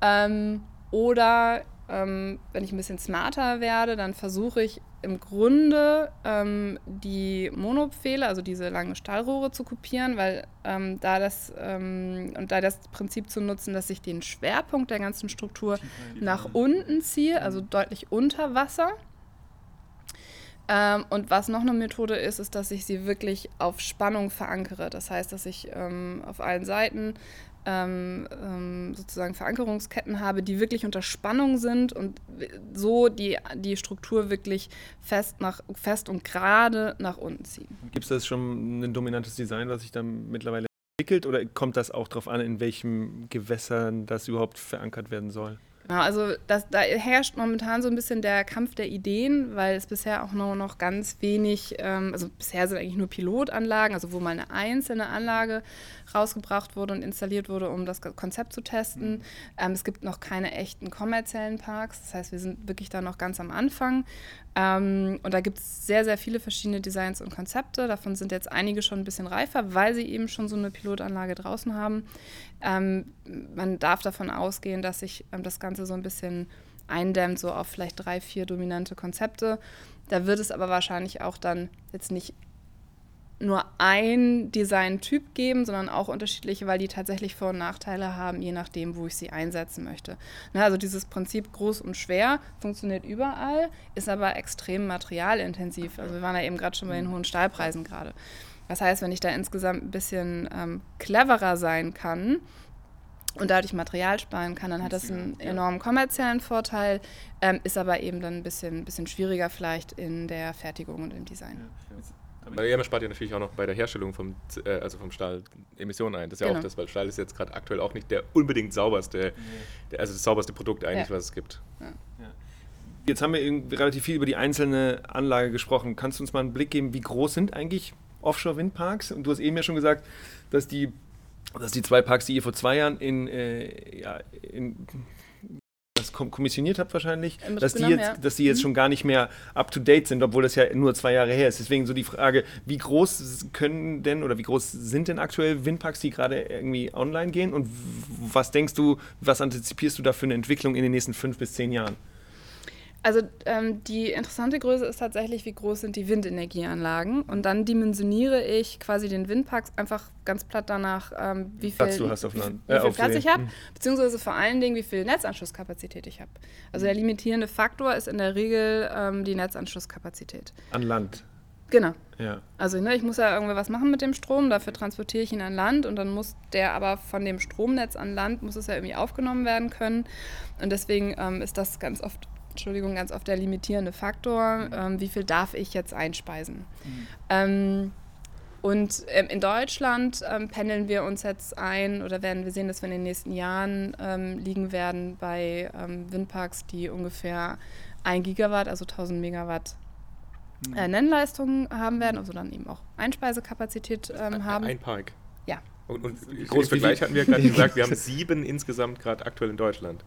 Ähm, oder ähm, wenn ich ein bisschen smarter werde, dann versuche ich im Grunde ähm, die Monopfähle, also diese langen Stahlrohre zu kopieren, weil ähm, da das ähm, und da das Prinzip zu nutzen, dass ich den Schwerpunkt der ganzen Struktur nach unten ziehe, also deutlich unter Wasser. Ähm, und was noch eine Methode ist, ist, dass ich sie wirklich auf Spannung verankere. Das heißt, dass ich ähm, auf allen Seiten ähm, ähm, sozusagen Verankerungsketten habe, die wirklich unter Spannung sind und so die, die Struktur wirklich fest, nach, fest und gerade nach unten ziehen. Gibt es das schon ein dominantes Design, was sich dann mittlerweile entwickelt oder kommt das auch darauf an, in welchem Gewässern das überhaupt verankert werden soll? Genau, also das, da herrscht momentan so ein bisschen der Kampf der Ideen, weil es bisher auch nur noch ganz wenig, ähm, also bisher sind eigentlich nur Pilotanlagen, also wo mal eine einzelne Anlage rausgebracht wurde und installiert wurde, um das Konzept zu testen. Mhm. Ähm, es gibt noch keine echten kommerziellen Parks, das heißt, wir sind wirklich da noch ganz am Anfang. Ähm, und da gibt es sehr, sehr viele verschiedene Designs und Konzepte. Davon sind jetzt einige schon ein bisschen reifer, weil sie eben schon so eine Pilotanlage draußen haben. Ähm, man darf davon ausgehen, dass sich ähm, das Ganze so ein bisschen eindämmt, so auf vielleicht drei, vier dominante Konzepte. Da wird es aber wahrscheinlich auch dann jetzt nicht nur ein Designtyp geben, sondern auch unterschiedliche, weil die tatsächlich Vor- und Nachteile haben, je nachdem, wo ich sie einsetzen möchte. Na, also dieses Prinzip groß und schwer funktioniert überall, ist aber extrem materialintensiv. Also wir waren ja eben gerade schon bei den hohen Stahlpreisen gerade. Das heißt, wenn ich da insgesamt ein bisschen ähm, cleverer sein kann, und dadurch Material sparen kann, dann hat das einen enormen kommerziellen Vorteil, ähm, ist aber eben dann ein bisschen, bisschen schwieriger vielleicht in der Fertigung und im Design. Ja, weil ihr spart ja natürlich auch noch bei der Herstellung vom, äh, also vom Stahl Emissionen ein. Das ist ja genau. auch das, weil Stahl ist jetzt gerade aktuell auch nicht der unbedingt sauberste, nee. der, also das sauberste Produkt eigentlich, ja. was es gibt. Ja. Jetzt haben wir relativ viel über die einzelne Anlage gesprochen. Kannst du uns mal einen Blick geben, wie groß sind eigentlich Offshore-Windparks? Und du hast eben ja schon gesagt, dass die, dass die zwei Parks, die ihr vor zwei Jahren in, äh, ja, in das kommissioniert habt wahrscheinlich, dass die, jetzt, ja. dass die jetzt mhm. schon gar nicht mehr up-to-date sind, obwohl das ja nur zwei Jahre her ist. Deswegen so die Frage, wie groß können denn oder wie groß sind denn aktuell Windparks, die gerade irgendwie online gehen und was denkst du, was antizipierst du da für eine Entwicklung in den nächsten fünf bis zehn Jahren? Also ähm, die interessante Größe ist tatsächlich, wie groß sind die Windenergieanlagen. Und dann dimensioniere ich quasi den Windpark einfach ganz platt danach, ähm, wie viel Platz, du hast auf Land. Wie, wie viel Platz ich habe, hm. beziehungsweise vor allen Dingen, wie viel Netzanschlusskapazität ich habe. Also der limitierende Faktor ist in der Regel ähm, die Netzanschlusskapazität. An Land. Genau. Ja. Also ne, ich muss ja irgendwie was machen mit dem Strom, dafür transportiere ich ihn an Land und dann muss der aber von dem Stromnetz an Land, muss es ja irgendwie aufgenommen werden können. Und deswegen ähm, ist das ganz oft Entschuldigung, ganz oft der limitierende Faktor. Mhm. Ähm, wie viel darf ich jetzt einspeisen? Mhm. Ähm, und ähm, in Deutschland ähm, pendeln wir uns jetzt ein oder werden wir sehen, dass wir in den nächsten Jahren ähm, liegen werden bei ähm, Windparks, die ungefähr 1 Gigawatt, also 1000 Megawatt mhm. äh, Nennleistung haben werden, also dann eben auch Einspeisekapazität haben. Ein Park. Ja. Und, und groß Vergleich hatten wir gerade gesagt, wir haben sieben insgesamt gerade aktuell in Deutschland.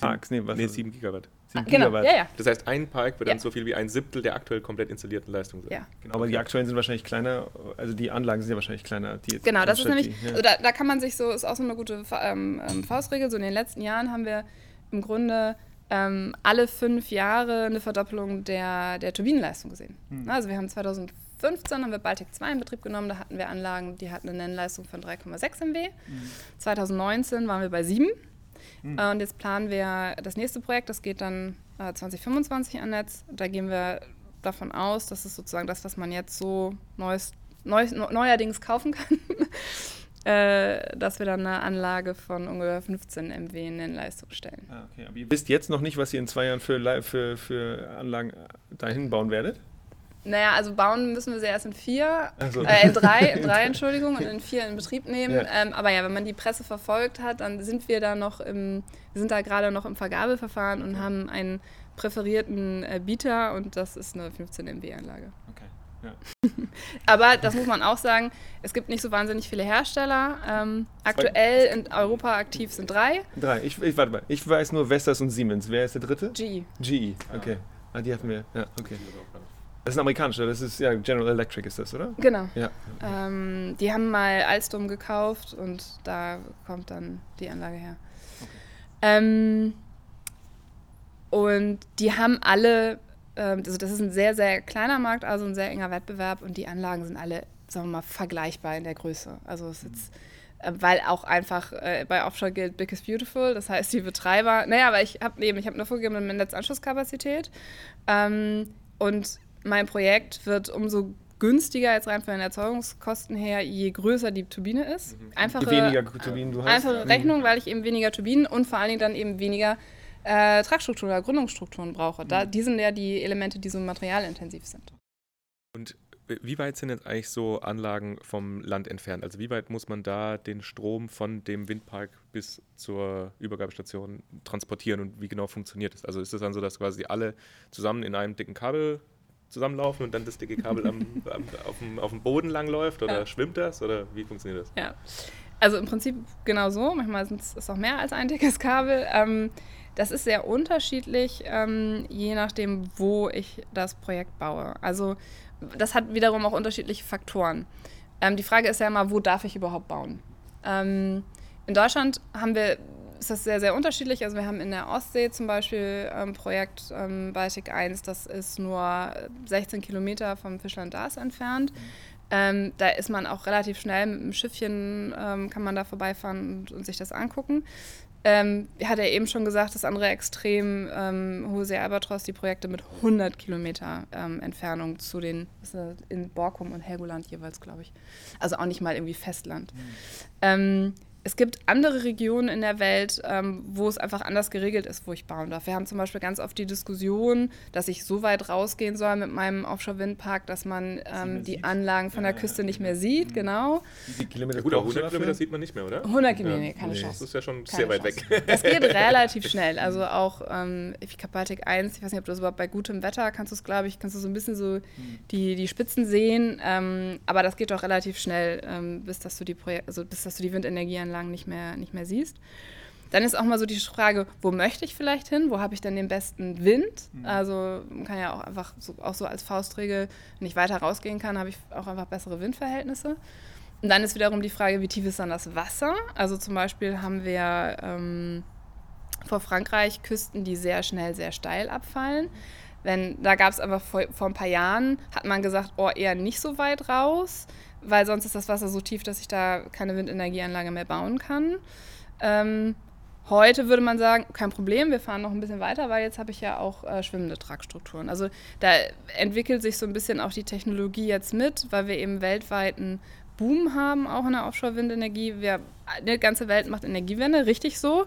Parks, nee, was? Nee, 7 Gigawatt. 7 ah, genau, Gigawatt. Ja, ja. Das heißt, ein Park wird ja. dann so viel wie ein Siebtel der aktuell komplett installierten Leistung sein. Ja. Genau, aber die aktuellen sind wahrscheinlich kleiner, also die Anlagen sind ja wahrscheinlich kleiner. genau, das ist nämlich, die, ja. also da, da, kann man sich so, ist auch so eine gute ähm, ähm, Faustregel, so in den letzten Jahren haben wir im Grunde ähm, alle fünf Jahre eine Verdoppelung der, der Turbinenleistung gesehen. Hm. Also wir haben 2015 haben wir Baltic 2 in Betrieb genommen, da hatten wir Anlagen, die hatten eine Nennleistung von 3,6 MW. Hm. 2019 waren wir bei 7 Mhm. und jetzt planen wir das nächste Projekt, das geht dann äh, 2025 an Netz. Da gehen wir davon aus, dass es sozusagen das, was man jetzt so neues, neues, neuerdings kaufen kann, äh, dass wir dann eine Anlage von ungefähr 15 MW in Leistung stellen. Ah, okay. Aber ihr wisst jetzt noch nicht, was ihr in zwei Jahren für, für, für Anlagen dahin bauen werdet? Naja, also bauen müssen wir sie erst in vier, so. äh, in drei, in drei, Entschuldigung, und in vier in Betrieb nehmen. Ja. Ähm, aber ja, wenn man die Presse verfolgt hat, dann sind wir da noch im, wir sind da gerade noch im Vergabeverfahren und haben einen präferierten äh, Bieter und das ist eine 15 MW-Anlage. Okay. Ja. aber das muss man auch sagen, es gibt nicht so wahnsinnig viele Hersteller. Ähm, aktuell in Europa aktiv sind drei. Drei. Ich, ich, warte mal, ich weiß nur Vestas und Siemens. Wer ist der dritte? GE. GE, okay. Ah, die hatten wir. Ja, okay. Das ist ein amerikanischer, das ist ja General Electric ist das, oder? Genau. Ja. Ähm, die haben mal Alstom gekauft und da kommt dann die Anlage her. Okay. Ähm, und die haben alle, ähm, also das ist ein sehr, sehr kleiner Markt, also ein sehr enger Wettbewerb und die Anlagen sind alle, sagen wir mal, vergleichbar in der Größe. Also es ist jetzt äh, weil auch einfach äh, bei Offshore gilt Big is Beautiful. Das heißt, die Betreiber, naja, aber ich habe eben, ich habe eine vorgegebene Netzanschlusskapazität ähm, und mein Projekt wird umso günstiger jetzt rein von den Erzeugungskosten her, je größer die Turbine ist. Mhm. Einfache, Je weniger Turbinen du hast. Einfache Mhm. Rechnung, weil ich eben weniger Turbinen und vor allen Dingen dann eben weniger äh, Tragstrukturen oder Gründungsstrukturen brauche. Da, Mhm. die sind ja die Elemente, die so materialintensiv sind. Und wie weit sind jetzt eigentlich so Anlagen vom Land entfernt? Also wie weit muss man da den Strom von dem Windpark bis zur Übergabestation transportieren und wie genau funktioniert das? Also ist es dann so, dass quasi alle zusammen in einem dicken Kabel zusammenlaufen und dann das dicke Kabel am, am, auf, dem, auf dem Boden langläuft oder Ja. schwimmt das oder wie funktioniert das? Ja. Also im Prinzip genau so. Manchmal sind es auch mehr als ein dickes Kabel. Ähm, das ist sehr unterschiedlich, ähm, je nachdem, wo ich das Projekt baue. Also das hat wiederum auch unterschiedliche Faktoren. Ähm, die Frage ist ja immer, wo darf ich überhaupt bauen? Ähm, in Deutschland haben wir, ist das sehr, sehr unterschiedlich. Also wir haben in der Ostsee zum Beispiel ein Projekt ähm, Baltic 1, das ist nur 16 Kilometer vom Fischland Dars entfernt. Ähm, da ist man auch relativ schnell mit dem Schiffchen, ähm, kann man da vorbeifahren und, und sich das angucken. Ähm, hat er eben schon gesagt, das andere Extrem, ähm, Hohe See Albatros, die Projekte mit 100 Kilometer ähm, Entfernung zu den, in Borkum und Helgoland jeweils, glaube ich. Also auch nicht mal irgendwie Festland. Ähm, es gibt andere Regionen in der Welt, ähm, wo es einfach anders geregelt ist, wo ich bauen darf. Wir haben zum Beispiel ganz oft die Diskussion, dass ich so weit rausgehen soll mit meinem Offshore-Windpark, dass man ähm, die sieht. Anlagen von Ja, der Küste ja, nicht mehr sieht, Mhm. genau. Wie viele Kilometer gut, auch brauchst du 100 Kilometer sieht man nicht mehr, oder? 100 Kilometer, Ja. keine Nee. Das Chance. ist ja schon Keine sehr weit Chance. weg. Das geht relativ schnell. Also auch ähm, Baltic 1, ich weiß nicht, ob du das überhaupt bei gutem Wetter kannst du es, glaube ich, kannst du so ein bisschen so die, die Spitzen sehen. Ähm, aber das geht doch relativ schnell, ähm, bis dass du die Projek also bis dass du die Windenergieanlagen nicht mehr, nicht mehr siehst. Dann ist auch mal so die Frage, wo möchte ich vielleicht hin? Wo habe ich denn den besten Wind? Also man kann ja auch einfach so, auch so als Faustregel, wenn ich weiter rausgehen kann, habe ich auch einfach bessere Windverhältnisse. Und dann ist wiederum die Frage, wie tief ist dann das Wasser? Also zum Beispiel haben wir ähm, vor Frankreich Küsten, die sehr schnell, sehr steil abfallen. Wenn, da gab es einfach vor, vor ein paar Jahren, hat man gesagt, oh, eher nicht so weit raus, weil sonst ist das Wasser so tief, dass ich da keine Windenergieanlage mehr bauen kann. Ähm, heute würde man sagen, kein Problem, wir fahren noch ein bisschen weiter, weil jetzt habe ich ja auch äh, schwimmende Tragstrukturen. Also da entwickelt sich so ein bisschen auch die Technologie jetzt mit, weil wir eben weltweiten Boom haben, auch in der Offshore-Windenergie. Die ganze Welt macht Energiewende, richtig so.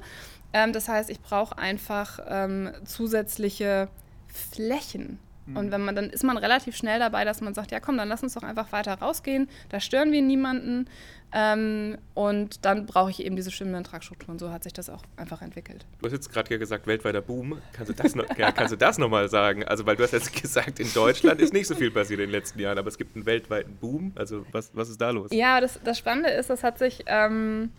Ähm, das heißt, ich brauche einfach ähm, zusätzliche Flächen. Und wenn man, dann ist man relativ schnell dabei, dass man sagt, ja komm, dann lass uns doch einfach weiter rausgehen, da stören wir niemanden. Ähm, und dann brauche ich eben diese schwimmenden Tragstrukturen. So hat sich das auch einfach entwickelt. Du hast jetzt gerade hier gesagt, weltweiter Boom. Kannst du das noch, ja, kannst du das nochmal sagen? Also, weil du hast jetzt gesagt, in Deutschland ist nicht so viel passiert in den letzten Jahren, aber es gibt einen weltweiten Boom. Also, was, was ist da los? Ja, das, das Spannende ist, das hat sich, ähm,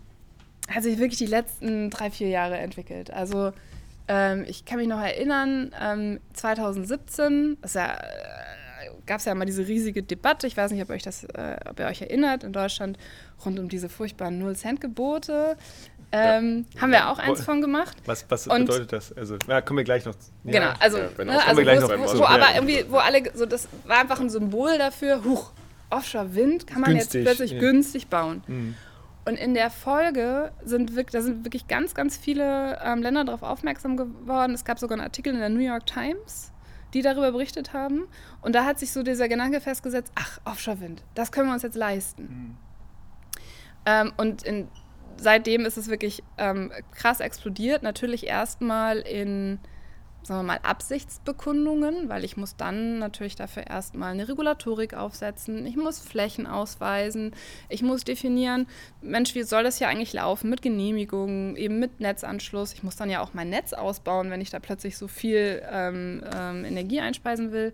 hat sich wirklich die letzten drei, vier Jahre entwickelt. Also ähm, ich kann mich noch erinnern, ähm, 2017, das ja, äh, gab es ja mal diese riesige Debatte, ich weiß nicht, ob, euch das, äh, ob ihr euch erinnert, in Deutschland rund um diese furchtbaren Null-Cent-Gebote. Ähm, Haben wir auch eins von gemacht. Was, was bedeutet das? Also, ja, kommen wir gleich noch. Ja. Genau, also, ja, wenn ne, also wo, noch wo, wo aber Ja. irgendwie, wo alle, so das war einfach ein Symbol dafür, huch, Offshore-Wind kann man Günstig, jetzt plötzlich ja. günstig bauen. Mhm. Und in der Folge sind wirklich, da sind wirklich ganz, ganz viele ähm, Länder darauf aufmerksam geworden. Es gab sogar einen Artikel in der New York Times, die darüber berichtet haben. Und da hat sich so dieser Gedanke festgesetzt, ach, Offshore-Wind, das können wir uns jetzt leisten. Mhm. Ähm, und in, seitdem ist es wirklich ähm, krass explodiert. Natürlich erstmal in, sagen wir mal, Absichtsbekundungen, weil ich muss dann natürlich dafür erstmal eine Regulatorik aufsetzen. Ich muss Flächen ausweisen. Ich muss definieren, Mensch, wie soll das hier eigentlich laufen mit Genehmigungen, eben mit Netzanschluss. Ich muss dann ja auch mein Netz ausbauen, wenn ich da plötzlich so viel ähm, ähm, Energie einspeisen will.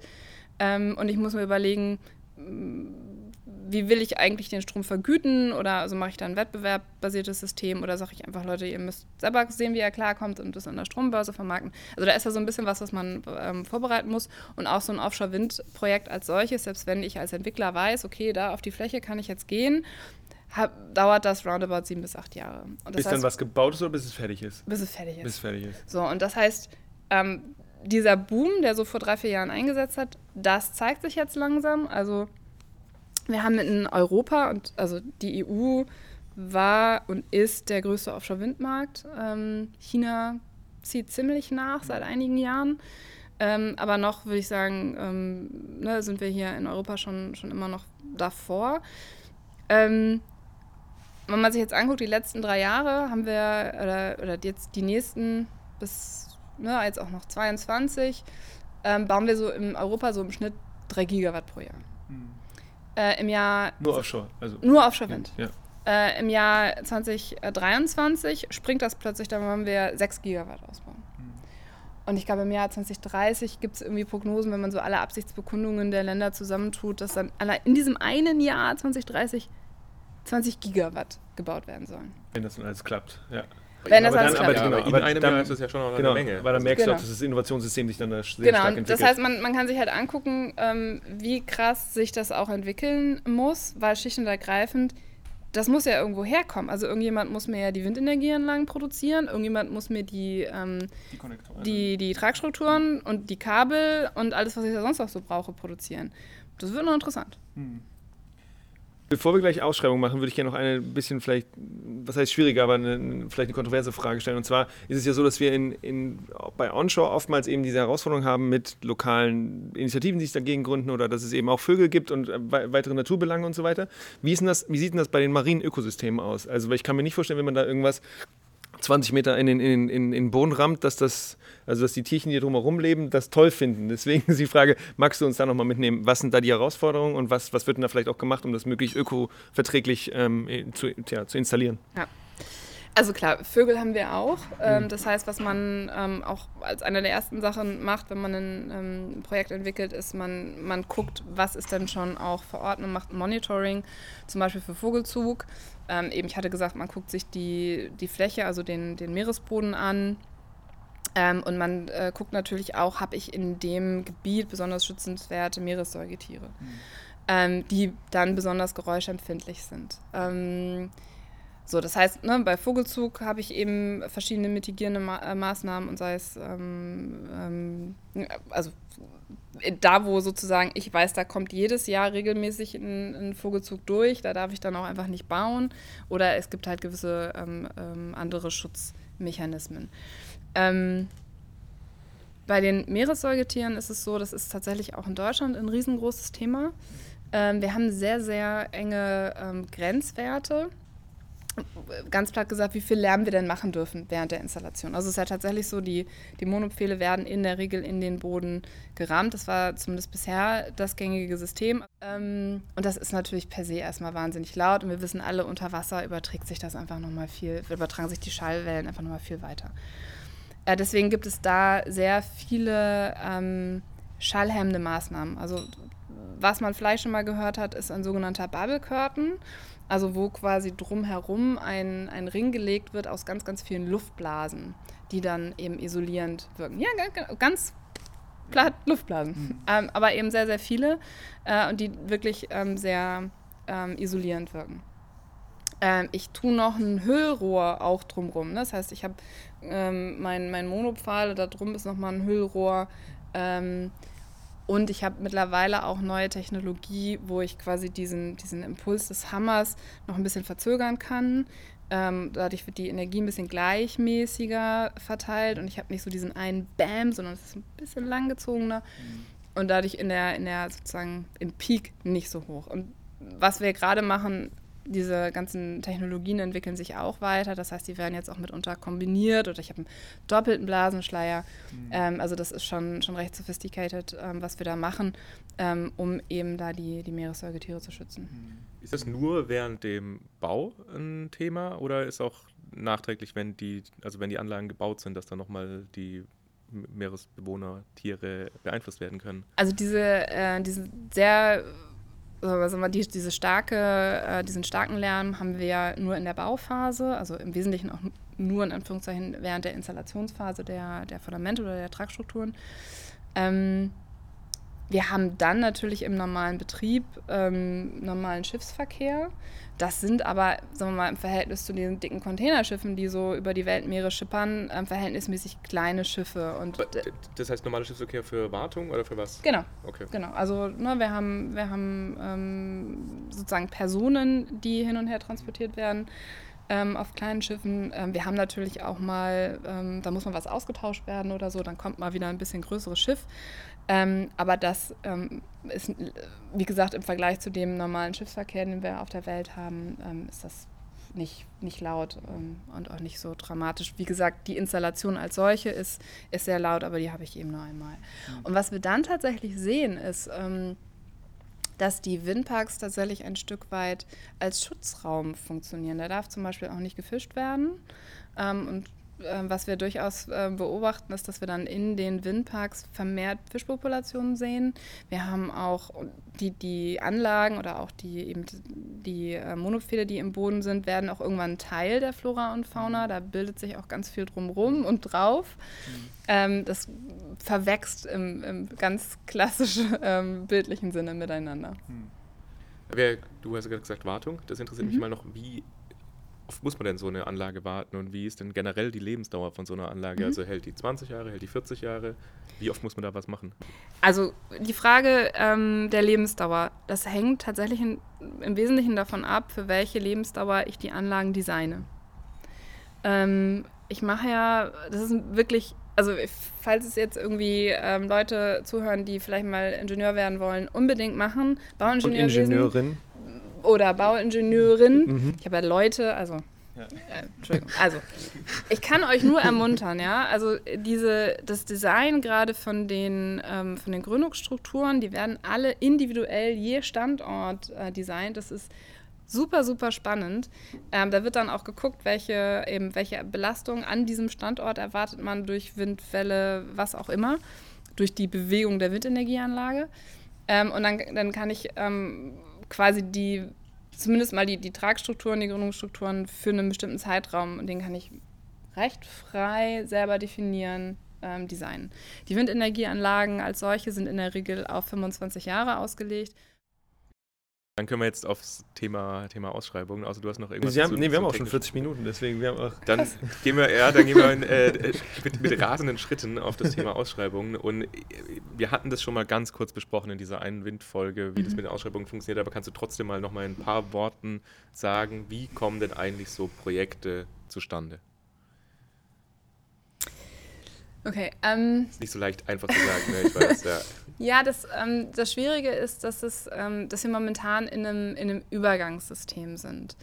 Ähm, und ich muss mir überlegen, wie will ich eigentlich den Strom vergüten oder also mache ich da ein wettbewerbbasiertes System oder sage ich einfach, Leute, ihr müsst selber sehen, wie er klarkommt und das an der Strombörse vermarkten. Also da ist ja so ein bisschen was, was man ähm, vorbereiten muss und auch so ein Offshore-Wind-Projekt als solches, selbst wenn ich als Entwickler weiß, okay, da auf die Fläche kann ich jetzt gehen, hab, dauert das roundabout sieben bis acht Jahre. Und das Bis heißt, dann was gebaut ist oder bis es fertig ist? bis es fertig ist. Bis es fertig ist. So, und das heißt, ähm, dieser Boom, der so vor drei, vier Jahren eingesetzt hat, das zeigt sich jetzt langsam. Also wir haben in Europa und also die EU war und ist der größte Offshore-Windmarkt. Ähm, China zieht ziemlich nach seit einigen Jahren. Ähm, aber noch würde ich sagen, ähm, ne, sind wir hier in Europa schon, schon immer noch davor. Ähm, wenn man sich jetzt anguckt, die letzten drei Jahre haben wir, oder, oder jetzt die nächsten bis ne, jetzt auch noch 22, ähm, bauen wir so in Europa so im Schnitt 3 Gigawatt pro Jahr. Hm. Äh, Im Jahr. Nur Offshore. Also. Nur Offshore-Wind. Ja. Äh, Im Jahr 2023 springt das plötzlich, dann wollen wir 6 Gigawatt ausbauen. Hm. Und ich glaube, im Jahr 2030 gibt es irgendwie Prognosen, wenn man so alle Absichtsbekundungen der Länder zusammentut, dass dann in diesem einen Jahr 2030 20 Gigawatt gebaut werden sollen. Wenn das dann alles klappt, ja. Wenn das alles klappt. Ja, aber in einem dann, Jahr ist das ja schon noch genau, eine Menge. Weil dann merkst genau. du auch, dass das Innovationssystem sich dann sehr genau. stark entwickelt. Das heißt, man, man kann sich halt angucken, ähm, wie krass sich das auch entwickeln muss, weil schlicht und ergreifend, das muss ja irgendwo herkommen. Also irgendjemand muss mir ja die Windenergieanlagen produzieren, irgendjemand muss mir die, ähm, die, die, die Tragstrukturen und die Kabel und alles, was ich da sonst noch so brauche, produzieren. Das wird noch interessant. Hm. Bevor wir gleich Ausschreibung machen, würde ich gerne noch eine bisschen vielleicht, was heißt schwieriger, aber eine, vielleicht eine kontroverse Frage stellen. Und zwar ist es ja so, dass wir in, in, bei Onshore oftmals eben diese Herausforderung haben mit lokalen Initiativen, die sich dagegen gründen oder dass es eben auch Vögel gibt und äh, weitere Naturbelange und so weiter. Wie, ist das, wie sieht denn das bei den marinen Ökosystemen aus? Also, weil ich kann mir nicht vorstellen, wenn man da irgendwas 20 Meter in den, in, in, in den Boden rammt, dass das, also dass die Tierchen, die drumherum leben, das toll finden. Deswegen ist die Frage, magst du uns da nochmal mitnehmen, was sind da die Herausforderungen und was, was wird denn da vielleicht auch gemacht, um das möglichst ökoverträglich ähm, zu, ja, zu installieren? Ja. Also klar, Vögel haben wir auch. Mhm. Das heißt, was man ähm, auch als eine der ersten Sachen macht, wenn man ein ähm, Projekt entwickelt, ist, man, man guckt, was ist denn schon auch vor Ort und macht Monitoring, zum Beispiel für Vogelzug. Ähm, eben, ich hatte gesagt, man guckt sich die, die Fläche, also den, den Meeresboden an. Ähm, und man äh, guckt natürlich auch, habe ich in dem Gebiet besonders schützenswerte Meeressäugetiere, mhm. Ähm, die dann besonders geräuschempfindlich sind. So, das heißt, ne, bei Vogelzug habe ich eben verschiedene mitigierende Ma äh, Maßnahmen und sei es, ähm, ähm, also da, wo sozusagen ich weiß, da kommt jedes Jahr regelmäßig ein, ein, Vogelzug durch, da darf ich dann auch einfach nicht bauen. Oder es gibt halt gewisse ähm, ähm andere Schutzmechanismen. Ähm, bei den Meeressäugetieren ist es so, das ist tatsächlich auch in Deutschland ein riesengroßes Thema. Ähm, wir haben sehr, sehr enge Grenzwerte ganz platt gesagt, wie viel Lärm wir denn machen dürfen während der Installation. Also es ist ja tatsächlich so, die, die Monopfähle werden in der Regel in den Boden gerammt. Das war zumindest bisher das gängige System. Ähm, und das ist natürlich per se erstmal wahnsinnig laut. Und wir wissen alle, unter Wasser überträgt sich das einfach nochmal viel, übertragen sich die Schallwellen einfach nochmal viel weiter. Äh, deswegen gibt es da sehr viele ähm, schallhemmende Maßnahmen. Also was man vielleicht schon mal gehört hat, ist ein sogenannter Bubble Curtain. Also wo quasi drumherum ein, ein Ring gelegt wird aus ganz, ganz vielen Luftblasen, die dann eben isolierend wirken. Ja, ganz platt Luftblasen, mhm. ähm, aber eben sehr, sehr viele äh, und die wirklich ähm, sehr ähm, isolierend wirken. Ähm, ich tue noch ein Hüllrohr auch drumherum. Ne? Das heißt, ich habe ähm, mein, mein Monopfahl, da drum ist nochmal ein Hüllrohr. Ähm, und ich habe mittlerweile auch neue Technologie, wo ich quasi diesen, diesen Impuls des Hammers noch ein bisschen verzögern kann. Ähm, dadurch wird die Energie ein bisschen gleichmäßiger verteilt und ich habe nicht so diesen einen Bam, sondern es ist ein bisschen langgezogener mhm. und dadurch in der, in der sozusagen im Peak nicht so hoch. Und was wir gerade machen, diese ganzen Technologien entwickeln sich auch weiter. Das heißt, die werden jetzt auch mitunter kombiniert oder ich habe einen doppelten Blasenschleier. Mhm. Ähm, also das ist schon, schon recht sophisticated, ähm, was wir da machen, ähm, um eben da die, die Meeressäugetiere zu schützen. Mhm. Ist das nur während dem Bau ein Thema oder ist auch nachträglich, wenn die, also wenn die Anlagen gebaut sind, dass dann nochmal die Meeresbewohner, Tiere beeinflusst werden können? Also diese, äh, diese sehr also die, diese starke, äh, diesen starken Lärm haben wir ja nur in der Bauphase, also im Wesentlichen auch nur in Anführungszeichen während der Installationsphase der, der Fundamente oder der Tragstrukturen. Ähm, wir haben dann natürlich im normalen Betrieb ähm, normalen Schiffsverkehr. Das sind aber, sagen wir mal, im Verhältnis zu den dicken Containerschiffen, die so über die Weltmeere schippern, ähm, verhältnismäßig kleine Schiffe. Und das heißt normaler Schiffsverkehr für Wartung oder für was? Genau. Okay. Genau. Also ne, wir haben, wir haben ähm, sozusagen Personen, die hin und her transportiert werden ähm, auf kleinen Schiffen. Ähm, wir haben natürlich auch mal, ähm, da muss mal was ausgetauscht werden oder so, dann kommt mal wieder ein bisschen größeres Schiff. Ähm, aber das ähm, ist, wie gesagt, im Vergleich zu dem normalen Schiffsverkehr, den wir auf der Welt haben, ähm, ist das nicht, nicht laut und auch nicht so dramatisch. Wie gesagt, die Installation als solche ist, ist sehr laut, aber die habe ich eben nur einmal. Mhm. Und was wir dann tatsächlich sehen, ist, dass die Windparks tatsächlich ein Stück weit als Schutzraum funktionieren. Da darf zum Beispiel auch nicht gefischt werden. Ähm, und was wir durchaus äh, beobachten, ist, dass wir dann in den Windparks vermehrt Fischpopulationen sehen. Wir haben auch die, die Anlagen oder auch die, eben die äh, Monophylle, die im Boden sind, werden auch irgendwann Teil der Flora und Fauna. Da bildet sich auch ganz viel drumrum und drauf. Mhm. Ähm, das verwächst im, im ganz klassischen ähm, bildlichen Sinne miteinander. Mhm. Du hast ja gesagt Wartung. Das interessiert mhm. mich mal noch, wie oft muss man denn so eine Anlage warten und wie ist denn generell die Lebensdauer von so einer Anlage? Mhm. Also hält die 20 Jahre, hält die 40 Jahre? Wie oft muss man da was machen? Also die Frage ähm, der Lebensdauer, das hängt tatsächlich in, im Wesentlichen davon ab, für welche Lebensdauer ich die Anlagen designe. Ähm, ich mache ja, das ist wirklich, also falls es jetzt irgendwie ähm, Leute zuhören, die vielleicht mal Ingenieur werden wollen, unbedingt machen. Bauingenieur. Und Ingenieurin oder Bauingenieurin. Mhm. Ich habe ja Leute, also ja. Äh, Entschuldigung. Also, ich kann euch nur ermuntern, ja. Also diese, das Design gerade von den, ähm, von den Gründungsstrukturen, die werden alle individuell je Standort äh, designt. Das ist super, super spannend. Ähm, da wird dann auch geguckt, welche, eben, welche Belastung an diesem Standort erwartet man durch Windwelle, was auch immer, durch die Bewegung der Windenergieanlage. Ähm, und dann, dann kann ich ähm, quasi die, zumindest mal die, die Tragstrukturen, die Gründungsstrukturen für einen bestimmten Zeitraum, und den kann ich recht frei selber definieren, ähm, designen. Die Windenergieanlagen als solche sind in der Regel auf 25 Jahre ausgelegt. Dann können wir jetzt aufs Thema, Thema Ausschreibungen. Also du hast noch irgendwas. Sie haben, zu, nee, wir haben auch schon 40 Minuten, deswegen wir haben auch. Dann gehen wir, ja, dann gehen wir in, äh, mit, mit, rasenden Schritten auf das Thema Ausschreibungen. Und äh, wir hatten das schon mal ganz kurz besprochen in dieser einen Windfolge, wie mhm. das mit den Ausschreibungen funktioniert. Aber kannst du trotzdem mal noch mal in ein paar Worten sagen, wie kommen denn eigentlich so Projekte zustande? Okay. Ähm, ist nicht so leicht einfach zu sagen, ne? ich weiß, ja. Ja, das, ähm, das Schwierige ist, dass, es, ähm, dass wir momentan in einem, in einem Übergangssystem sind.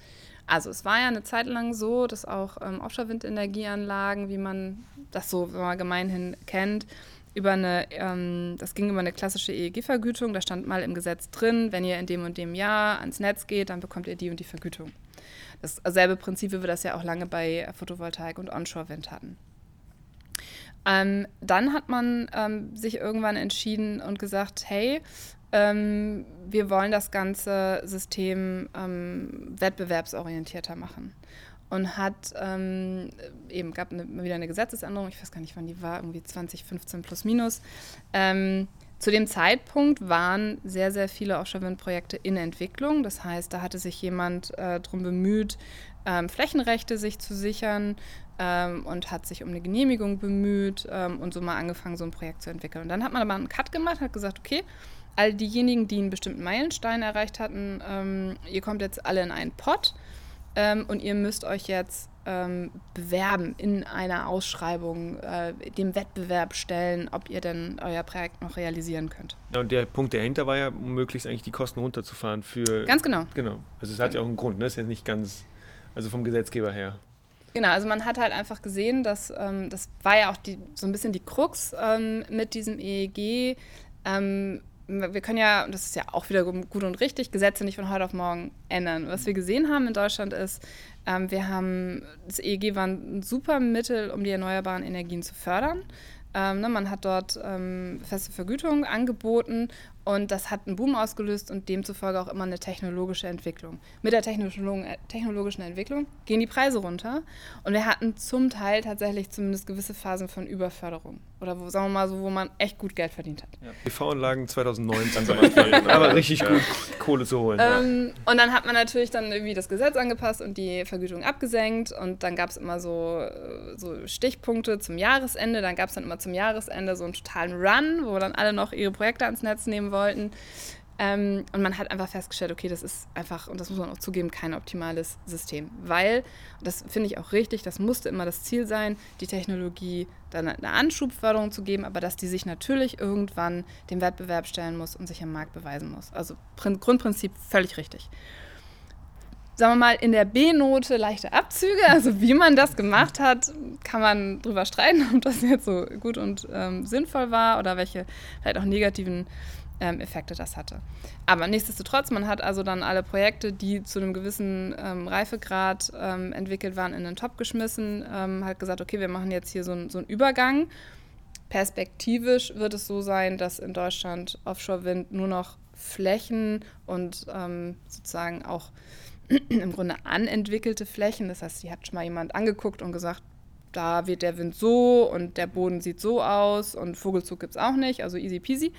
Also es war ja eine Zeit lang so, dass auch ähm, Offshore-Windenergieanlagen, wie man das so mal gemeinhin kennt, über eine, ähm, das ging über eine klassische EEG-Vergütung. Da stand mal im Gesetz drin, wenn ihr in dem und dem Jahr ans Netz geht, dann bekommt ihr die und die Vergütung. Dasselbe Prinzip, wie wir das ja auch lange bei Photovoltaik und Onshore-Wind hatten. Ähm, dann hat man ähm, sich irgendwann entschieden und gesagt, hey, ähm, wir wollen das ganze System ähm, wettbewerbsorientierter machen. Und hat ähm, eben gab eine, wieder eine Gesetzesänderung, ich weiß gar nicht, wann die war, irgendwie 2015 plus minus. Ähm, zu dem Zeitpunkt waren sehr, sehr viele Offshore-Wind-Projekte in Entwicklung. Das heißt, da hatte sich jemand äh, darum bemüht, ähm, Flächenrechte sich zu sichern, ähm, und hat sich um eine Genehmigung bemüht ähm, und so mal angefangen, so ein Projekt zu entwickeln. Und dann hat man aber einen Cut gemacht, hat gesagt, okay, all diejenigen, die einen bestimmten Meilenstein erreicht hatten, ähm, ihr kommt jetzt alle in einen Pot ähm, und ihr müsst euch jetzt ähm, bewerben in einer Ausschreibung, äh, dem Wettbewerb stellen, ob ihr denn euer Projekt noch realisieren könnt. Ja, und der Punkt dahinter war ja, möglichst eigentlich die Kosten runterzufahren für. Ganz genau. Genau. Also es hat ja auch einen Grund, ne? Ist ja nicht ganz, also vom Gesetzgeber her. Genau, also man hat halt einfach gesehen, dass ähm, das war ja auch die, so ein bisschen die Krux ähm, mit diesem EEG. Ähm, wir können ja, und das ist ja auch wieder gut und richtig, Gesetze nicht von heute auf morgen ändern. Was wir gesehen haben in Deutschland ist, ähm, wir haben, das EEG war ein super Mittel, um die erneuerbaren Energien zu fördern. Ähm, ne, man hat dort ähm, feste Vergütungen angeboten Und das hat einen Boom ausgelöst und demzufolge auch immer eine technologische Entwicklung. Mit der technologischen Entwicklung gehen die Preise runter und wir hatten zum Teil tatsächlich zumindest gewisse Phasen von Überförderung. Oder wo, sagen wir mal so, wo man echt gut Geld verdient hat. Ja. PV-Anlagen 2019 aber richtig gut Kohle zu holen. Ähm, ja. Und dann hat man natürlich dann irgendwie das Gesetz angepasst und die Vergütung abgesenkt und dann gab es immer so, äh, so Stichpunkte zum Jahresende. Dann gab es dann immer zum Jahresende so einen totalen Run, wo dann alle noch ihre Projekte ans Netz nehmen wollten. Ähm, und man hat einfach festgestellt, okay, das ist einfach, und das muss man auch zugeben, kein optimales System. Weil, das finde ich auch richtig, das musste immer das Ziel sein, die Technologie dann eine Anschubförderung zu geben, aber dass die sich natürlich irgendwann dem Wettbewerb stellen muss und sich am Markt beweisen muss. Also Grundprinzip völlig richtig. Sagen wir mal, in der B-Note leichte Abzüge, also wie man das gemacht hat, kann man drüber streiten, ob das jetzt so gut und ähm, sinnvoll war oder welche vielleicht auch negativen ähm, Effekte das hatte. Aber nichtsdestotrotz, man hat also dann alle Projekte, die zu einem gewissen ähm, Reifegrad ähm, entwickelt waren, in den Top geschmissen, ähm, hat gesagt, okay, wir machen jetzt hier so, so einen Übergang. Perspektivisch wird es so sein, dass in Deutschland Offshore-Wind nur noch Flächen und ähm, sozusagen auch im Grunde anentwickelte Flächen, das heißt, die hat schon mal jemand angeguckt und gesagt, da wird der Wind so und der Boden sieht so aus und Vogelzug gibt es auch nicht, also easy peasy.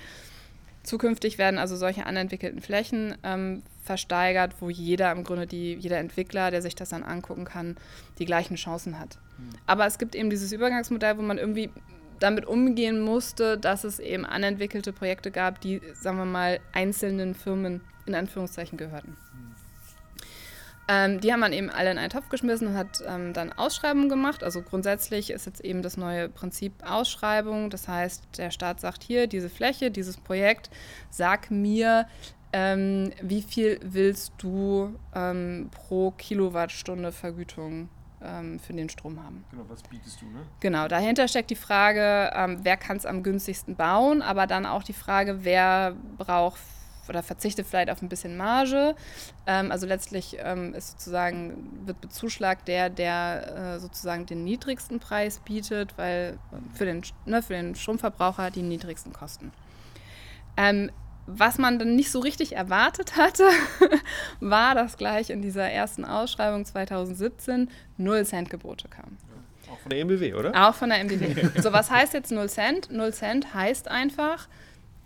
Zukünftig werden also solche anentwickelten Flächen ähm, versteigert, wo jeder im Grunde, die, jeder Entwickler, der sich das dann angucken kann, die gleichen Chancen hat. Mhm. Aber es gibt eben dieses Übergangsmodell, wo man irgendwie damit umgehen musste, dass es eben anentwickelte Projekte gab, die, sagen wir mal, einzelnen Firmen in Anführungszeichen gehörten. Ähm, die haben man eben alle in einen Topf geschmissen und hat ähm, dann Ausschreibungen gemacht. Also grundsätzlich ist jetzt eben das neue Prinzip Ausschreibung. Das heißt, der Staat sagt hier, diese Fläche, dieses Projekt, sag mir, ähm, wie viel willst du ähm, pro Kilowattstunde Vergütung ähm, für den Strom haben. Genau, was bietest du, ne? Genau, dahinter steckt die Frage, ähm, wer kann es am günstigsten bauen, aber dann auch die Frage, wer braucht oder verzichte vielleicht auf ein bisschen Marge. Ähm, also letztlich ähm, ist sozusagen, wird bezuschlagt der, der äh, sozusagen den niedrigsten Preis bietet, weil für den, ne, für den Stromverbraucher die niedrigsten Kosten. Ähm, was man dann nicht so richtig erwartet hatte, war, dass gleich in dieser ersten Ausschreibung 2017 0 Cent Gebote kamen. Auch von der MBW, oder? Auch von der MBW. so, was heißt jetzt 0 Cent? 0 Cent heißt einfach,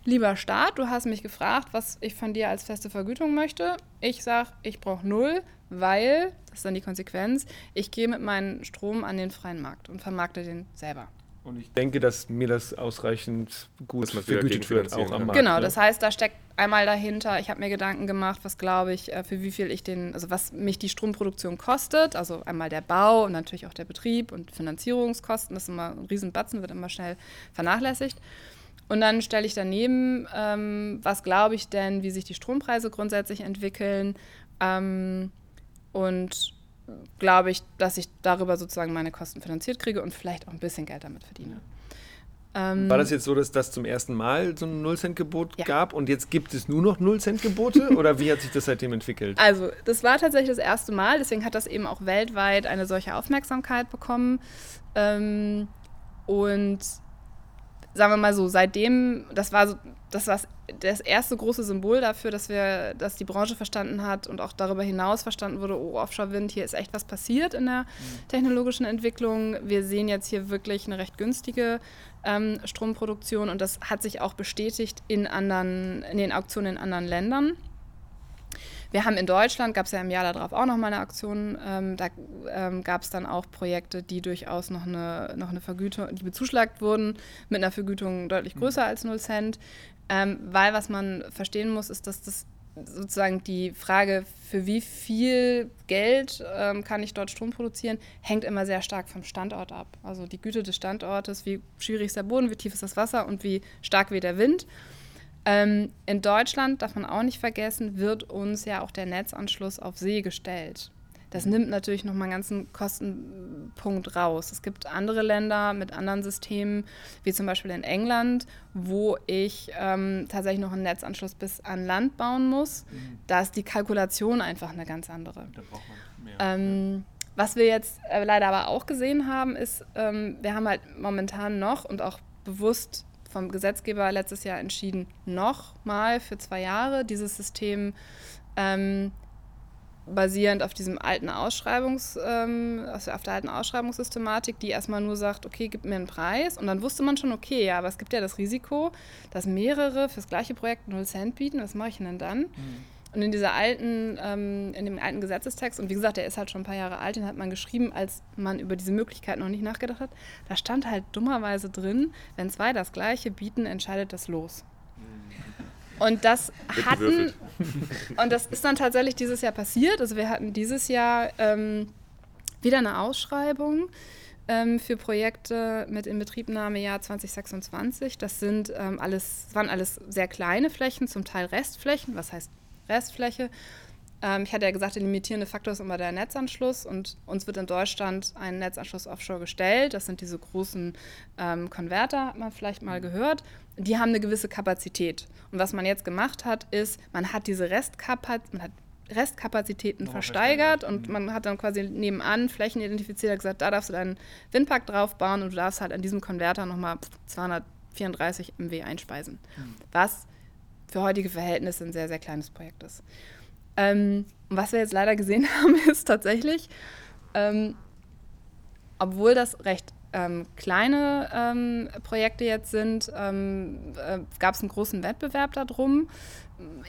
Lieber Staat, du hast mich gefragt, was ich von dir als feste Vergütung möchte. Ich sage, ich brauche null, weil, das ist dann die Konsequenz, ich gehe mit meinem Strom an den freien Markt und vermarkte den selber. Und ich denke, dass mir das ausreichend gut vergütet wird, auch am Markt. Genau, ne? das heißt, da steckt einmal dahinter, ich habe mir Gedanken gemacht, was glaube ich, äh, für wie viel ich den, also was mich die Stromproduktion kostet, also einmal der Bau und natürlich auch der Betrieb und Finanzierungskosten, das ist immer ein Riesenbatzen, wird immer schnell vernachlässigt. Und dann stelle ich daneben, ähm, was glaube ich denn, wie sich die Strompreise grundsätzlich entwickeln. Ähm, und glaube ich, dass ich darüber sozusagen meine Kosten finanziert kriege und vielleicht auch ein bisschen Geld damit verdiene. Ähm, War das jetzt so, dass das zum ersten Mal so ein Null-Cent-Gebot ja. gab und jetzt gibt es nur noch Null-Cent-Gebote oder wie hat sich das seitdem entwickelt? Also, das war tatsächlich das erste Mal, deswegen hat das eben auch weltweit eine solche Aufmerksamkeit bekommen. Ähm, und sagen wir mal so, seitdem, das war so, das war das erste große Symbol dafür, dass wir, dass die Branche verstanden hat und auch darüber hinaus verstanden wurde, oh, Offshore-Wind, hier ist echt was passiert in der mhm. technologischen Entwicklung. Wir sehen jetzt hier wirklich eine recht günstige ähm, Stromproduktion und das hat sich auch bestätigt in anderen, in den Auktionen in anderen Ländern. Wir haben in Deutschland, gab es ja im Jahr darauf auch noch mal eine Aktion, ähm, da ähm, gab es dann auch Projekte, die durchaus noch eine, noch eine Vergütung, die bezuschlagt wurden mit einer Vergütung deutlich mhm. größer als 0 Cent. Ähm, weil was man verstehen muss, ist, dass das sozusagen die Frage, für wie viel Geld ähm, kann ich dort Strom produzieren, hängt immer sehr stark vom Standort ab. Also die Güte des Standortes, wie schwierig ist der Boden, wie tief ist das Wasser und wie stark weht der Wind. Ähm, in Deutschland, darf man auch nicht vergessen, wird uns ja auch der Netzanschluss auf See gestellt. Das nimmt natürlich nochmal einen ganzen Kostenpunkt raus. Es gibt andere Länder mit anderen Systemen, wie zum Beispiel in England, wo ich ähm, tatsächlich noch einen Netzanschluss bis an Land bauen muss. Mhm. Da ist die Kalkulation einfach eine ganz andere. Da braucht man mehr. Ähm, was wir jetzt äh, leider aber auch gesehen haben, ist, ähm, wir haben halt momentan noch und auch bewusst vom Gesetzgeber letztes Jahr entschieden, nochmal für zwei Jahre dieses System ähm, basierend auf diesem alten Ausschreibungs, ähm, auf der alten Ausschreibungssystematik, die erstmal nur sagt, okay, gib mir einen Preis. Und dann wusste man schon, okay, ja, aber es gibt ja das Risiko, dass mehrere fürs gleiche Projekt 0 Cent bieten. Was mache ich denn dann? Mhm. Und in dieser alten, ähm, in dem alten Gesetzestext, und wie gesagt, der ist halt schon ein paar Jahre alt, den hat man geschrieben, als man über diese Möglichkeit noch nicht nachgedacht hat. Da stand halt dummerweise drin, wenn zwei das gleiche bieten, entscheidet das los. Und das hatten, und das ist dann tatsächlich dieses Jahr passiert. Also wir hatten dieses Jahr ähm, wieder eine Ausschreibung ähm, für Projekte mit Inbetriebnahmejahr 2026. Das sind ähm, alles, waren alles sehr kleine Flächen, zum Teil Restflächen. Was heißt Restfläche? Ähm, ich hatte ja gesagt, der limitierende Faktor ist immer der Netzanschluss und uns wird in Deutschland ein Netzanschluss offshore gestellt. Das sind diese großen ähm, Konverter, hat man vielleicht mal gehört. Die haben eine gewisse Kapazität. Und was man jetzt gemacht hat, ist, man hat diese Restkapazität, man hat Restkapazitäten oh, versteigert und mhm. man hat dann quasi nebenan Flächen identifiziert und gesagt, da darfst du deinen Windpark drauf bauen und du darfst halt an diesem Konverter nochmal 234 MW einspeisen. Mhm. Was für heutige Verhältnisse ein sehr, sehr kleines Projekt ist. Ähm, was wir jetzt leider gesehen haben, ist tatsächlich, ähm, obwohl das recht ähm, kleine ähm, Projekte jetzt sind, ähm, äh, gab es einen großen Wettbewerb darum.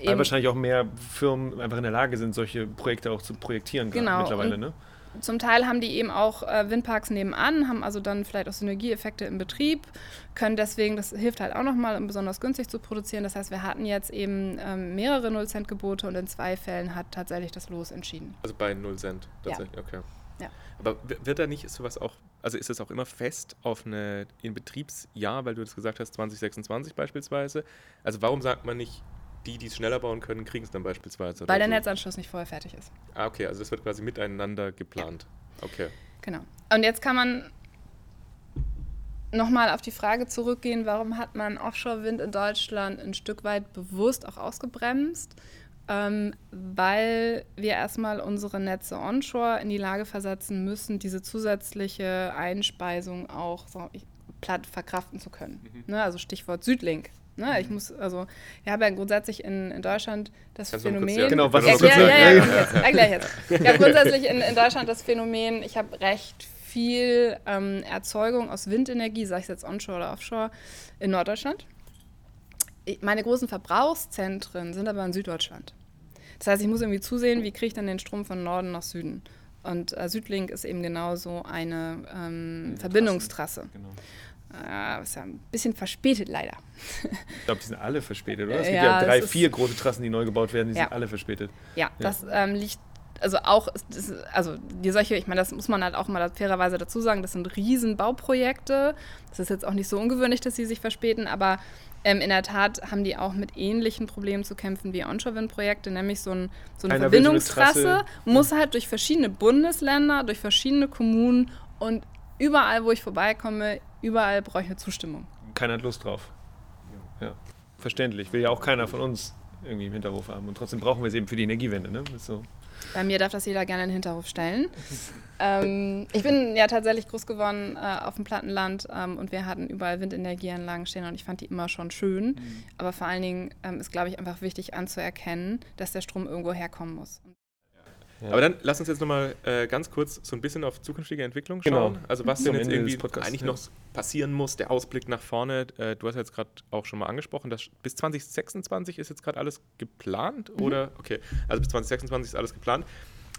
Weil wahrscheinlich auch mehr Firmen einfach in der Lage sind, solche Projekte auch zu projektieren genau. mittlerweile, ne? Zum Teil haben die eben auch äh, Windparks nebenan, haben also dann vielleicht auch Synergieeffekte im Betrieb, können deswegen, das hilft halt auch nochmal, um besonders günstig zu produzieren. Das heißt, wir hatten jetzt eben ähm, mehrere Null-Cent-Gebote und in zwei Fällen hat tatsächlich das Los entschieden. Also bei Null Cent tatsächlich, ja. okay. Ja. Aber wird da nicht sowas auch, also ist es auch immer fest auf eine Inbetriebsjahr, weil du das gesagt hast, 2026 beispielsweise? Also warum sagt man nicht, die, die es schneller bauen können, kriegen es dann beispielsweise. Weil der so. Netzanschluss nicht vorher fertig ist. Ah, okay, also das wird quasi miteinander geplant. Ja. Okay. Genau. Und jetzt kann man nochmal auf die Frage zurückgehen, warum hat man Offshore-Wind in Deutschland ein Stück weit bewusst auch ausgebremst? Ähm, weil wir erstmal unsere Netze onshore in die Lage versetzen müssen, diese zusätzliche Einspeisung auch so, platt verkraften zu können. Mhm. Ne, also Stichwort Südlink. Ne, ich muss, also, wir haben ja grundsätzlich in, in Deutschland das Kannst Phänomen. Kurz, ja, genau, was ja, ja, ja, ja, ja, jetzt, gleich jetzt. Ich habe grundsätzlich in, in Deutschland das Phänomen, ich habe recht viel ähm, Erzeugung aus Windenergie, sei es jetzt onshore oder offshore, in Norddeutschland. Meine großen Verbrauchszentren sind aber in Süddeutschland. Das heißt, ich muss irgendwie zusehen, wie kriege ich dann den Strom von Norden nach Süden. Und äh, Südlink ist eben genauso eine ähm, Verbindungstrasse. Genau. Äh, ist ja ein bisschen verspätet leider. Ich glaube, die sind alle verspätet, oder? Es gibt ja, ja drei, vier große Trassen, die neu gebaut werden, die ja. sind alle verspätet. Ja, ja. das ähm, liegt, also auch, das, also die solche, ich meine, das muss man halt auch mal fairerweise dazu sagen, das sind Riesenbauprojekte. Das ist jetzt auch nicht so ungewöhnlich, dass sie sich verspäten, aber ähm, in der Tat haben die auch mit ähnlichen Problemen zu kämpfen wie Onshore-Wind-Projekte, nämlich so, ein, so eine Einer Verbindungstrasse muss halt durch verschiedene Bundesländer, durch verschiedene Kommunen und überall, wo ich vorbeikomme, überall brauche ich eine Zustimmung. Keiner hat Lust drauf. Ja, verständlich. Will ja auch keiner von uns irgendwie im Hinterhof haben. Und trotzdem brauchen wir es eben für die Energiewende. Ne? So. Bei mir darf das jeder gerne in den Hinterhof stellen. ähm, ich bin ja tatsächlich groß geworden äh, auf dem Plattenland ähm, und wir hatten überall Windenergieanlagen stehen und ich fand die immer schon schön. Mhm. Aber vor allen Dingen ähm, ist, glaube ich, einfach wichtig anzuerkennen, dass der Strom irgendwo herkommen muss. Aber dann lass uns jetzt nochmal äh, ganz kurz so ein bisschen auf zukünftige Entwicklung genau. schauen. Genau. Also was denn jetzt irgendwie eigentlich ja. noch passieren muss, der Ausblick nach vorne. Äh, du hast jetzt gerade auch schon mal angesprochen, dass bis 2026 ist jetzt gerade alles geplant, mhm. oder? Okay, also bis 2026 ist alles geplant.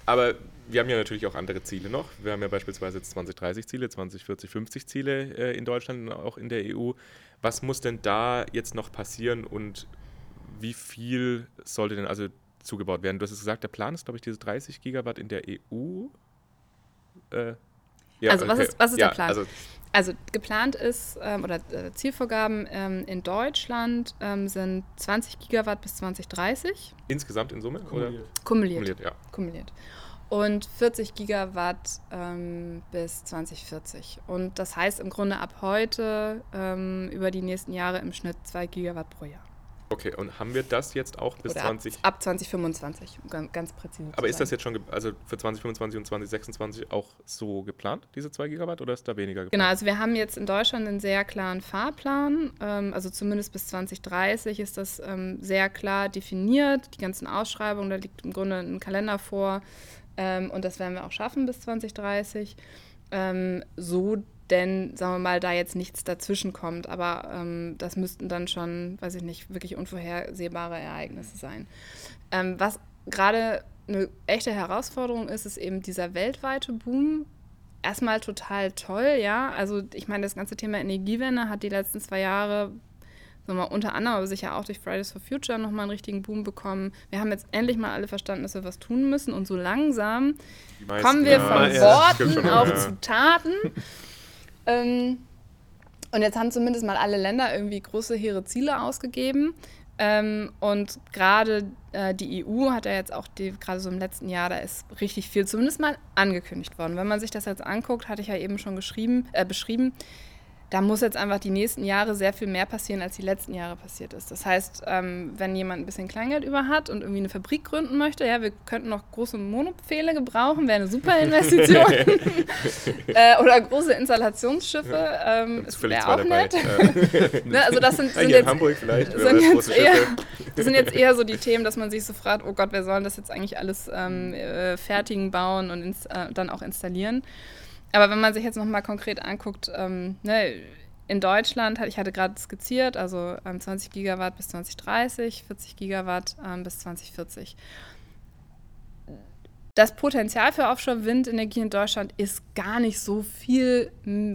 Aber wir haben ja natürlich auch andere Ziele noch. Wir haben ja beispielsweise jetzt 2030 Ziele, 2040, 50 Ziele äh, in Deutschland und auch in der EU. Was muss denn da jetzt noch passieren und wie viel sollte denn, also zugebaut werden. Du hast es gesagt, der Plan ist, glaube ich, diese 30 Gigawatt in der EU. Äh, ja, also was ist, was ist ja, der Plan? Also, also geplant ist, ähm, oder äh, Zielvorgaben ähm, in Deutschland ähm, sind 20 Gigawatt bis 2030. Insgesamt in Summe? Kumuliert. Oder? Kumuliert. Kumuliert, ja. Kumuliert. Und 40 Gigawatt ähm, bis 2040. Und das heißt im Grunde ab heute ähm, über die nächsten Jahre im Schnitt 2 Gigawatt pro Jahr. Okay, und haben wir das jetzt auch bis Oder 20? Ab, ab 2025, um ganz, präzise aber ist das jetzt schon, also für 2025 und 2026 auch so geplant, diese 2 Gigawatt, oder ist da weniger geplant? Genau, also wir haben jetzt in Deutschland einen sehr klaren Fahrplan. Ähm, also zumindest bis 2030 ist das ähm, sehr klar definiert. Die ganzen Ausschreibungen, da liegt im Grunde ein Kalender vor. Ähm, und das werden wir auch schaffen bis 2030. Ähm, so denn, sagen wir mal, da jetzt nichts dazwischen kommt. Aber ähm, das müssten dann schon, weiß ich nicht, wirklich unvorhersehbare Ereignisse sein. Ähm, was gerade eine echte Herausforderung ist, ist eben dieser weltweite Boom erstmal total toll, ja. Also ich meine, das ganze Thema Energiewende hat die letzten zwei Jahre, sagen wir mal, unter anderem, aber sicher auch durch Fridays for Future nochmal einen richtigen Boom bekommen. Wir haben jetzt endlich mal alle verstanden, dass wir was tun müssen und so langsam meisten, kommen wir ja, von ja, Worten schon, ja. zu Taten. Ähm, und jetzt haben zumindest mal alle Länder irgendwie große, hehre Ziele ausgegeben. Ähm, und gerade äh, die EU hat ja jetzt auch gerade so im letzten Jahr, da ist richtig viel zumindest mal angekündigt worden. Wenn man sich das jetzt anguckt, hatte ich ja eben schon geschrieben, äh, beschrieben, da muss jetzt einfach die nächsten Jahre sehr viel mehr passieren, als die letzten Jahre passiert ist. Das heißt, ähm, wenn jemand ein bisschen Kleingeld über hat und irgendwie eine Fabrik gründen möchte, ja, wir könnten noch große Monopfähle gebrauchen, wäre eine super Investition. äh, oder große Installationsschiffe, ähm, das wäre auch dabei. nett. Ne, also das sind, sind jetzt, Hamburg vielleicht. sind jetzt eher, das sind jetzt eher so die Themen, dass man sich so fragt, oh Gott, wer soll das jetzt eigentlich alles ähm, äh, fertigen, bauen und äh, dann auch installieren. Aber wenn man sich jetzt nochmal konkret anguckt, ähm, ne, in Deutschland, ich hatte gerade skizziert, also ähm, 20 Gigawatt bis 2030, 40 Gigawatt ähm, bis 2040. Das Potenzial für Offshore-Windenergie in Deutschland ist gar nicht so viel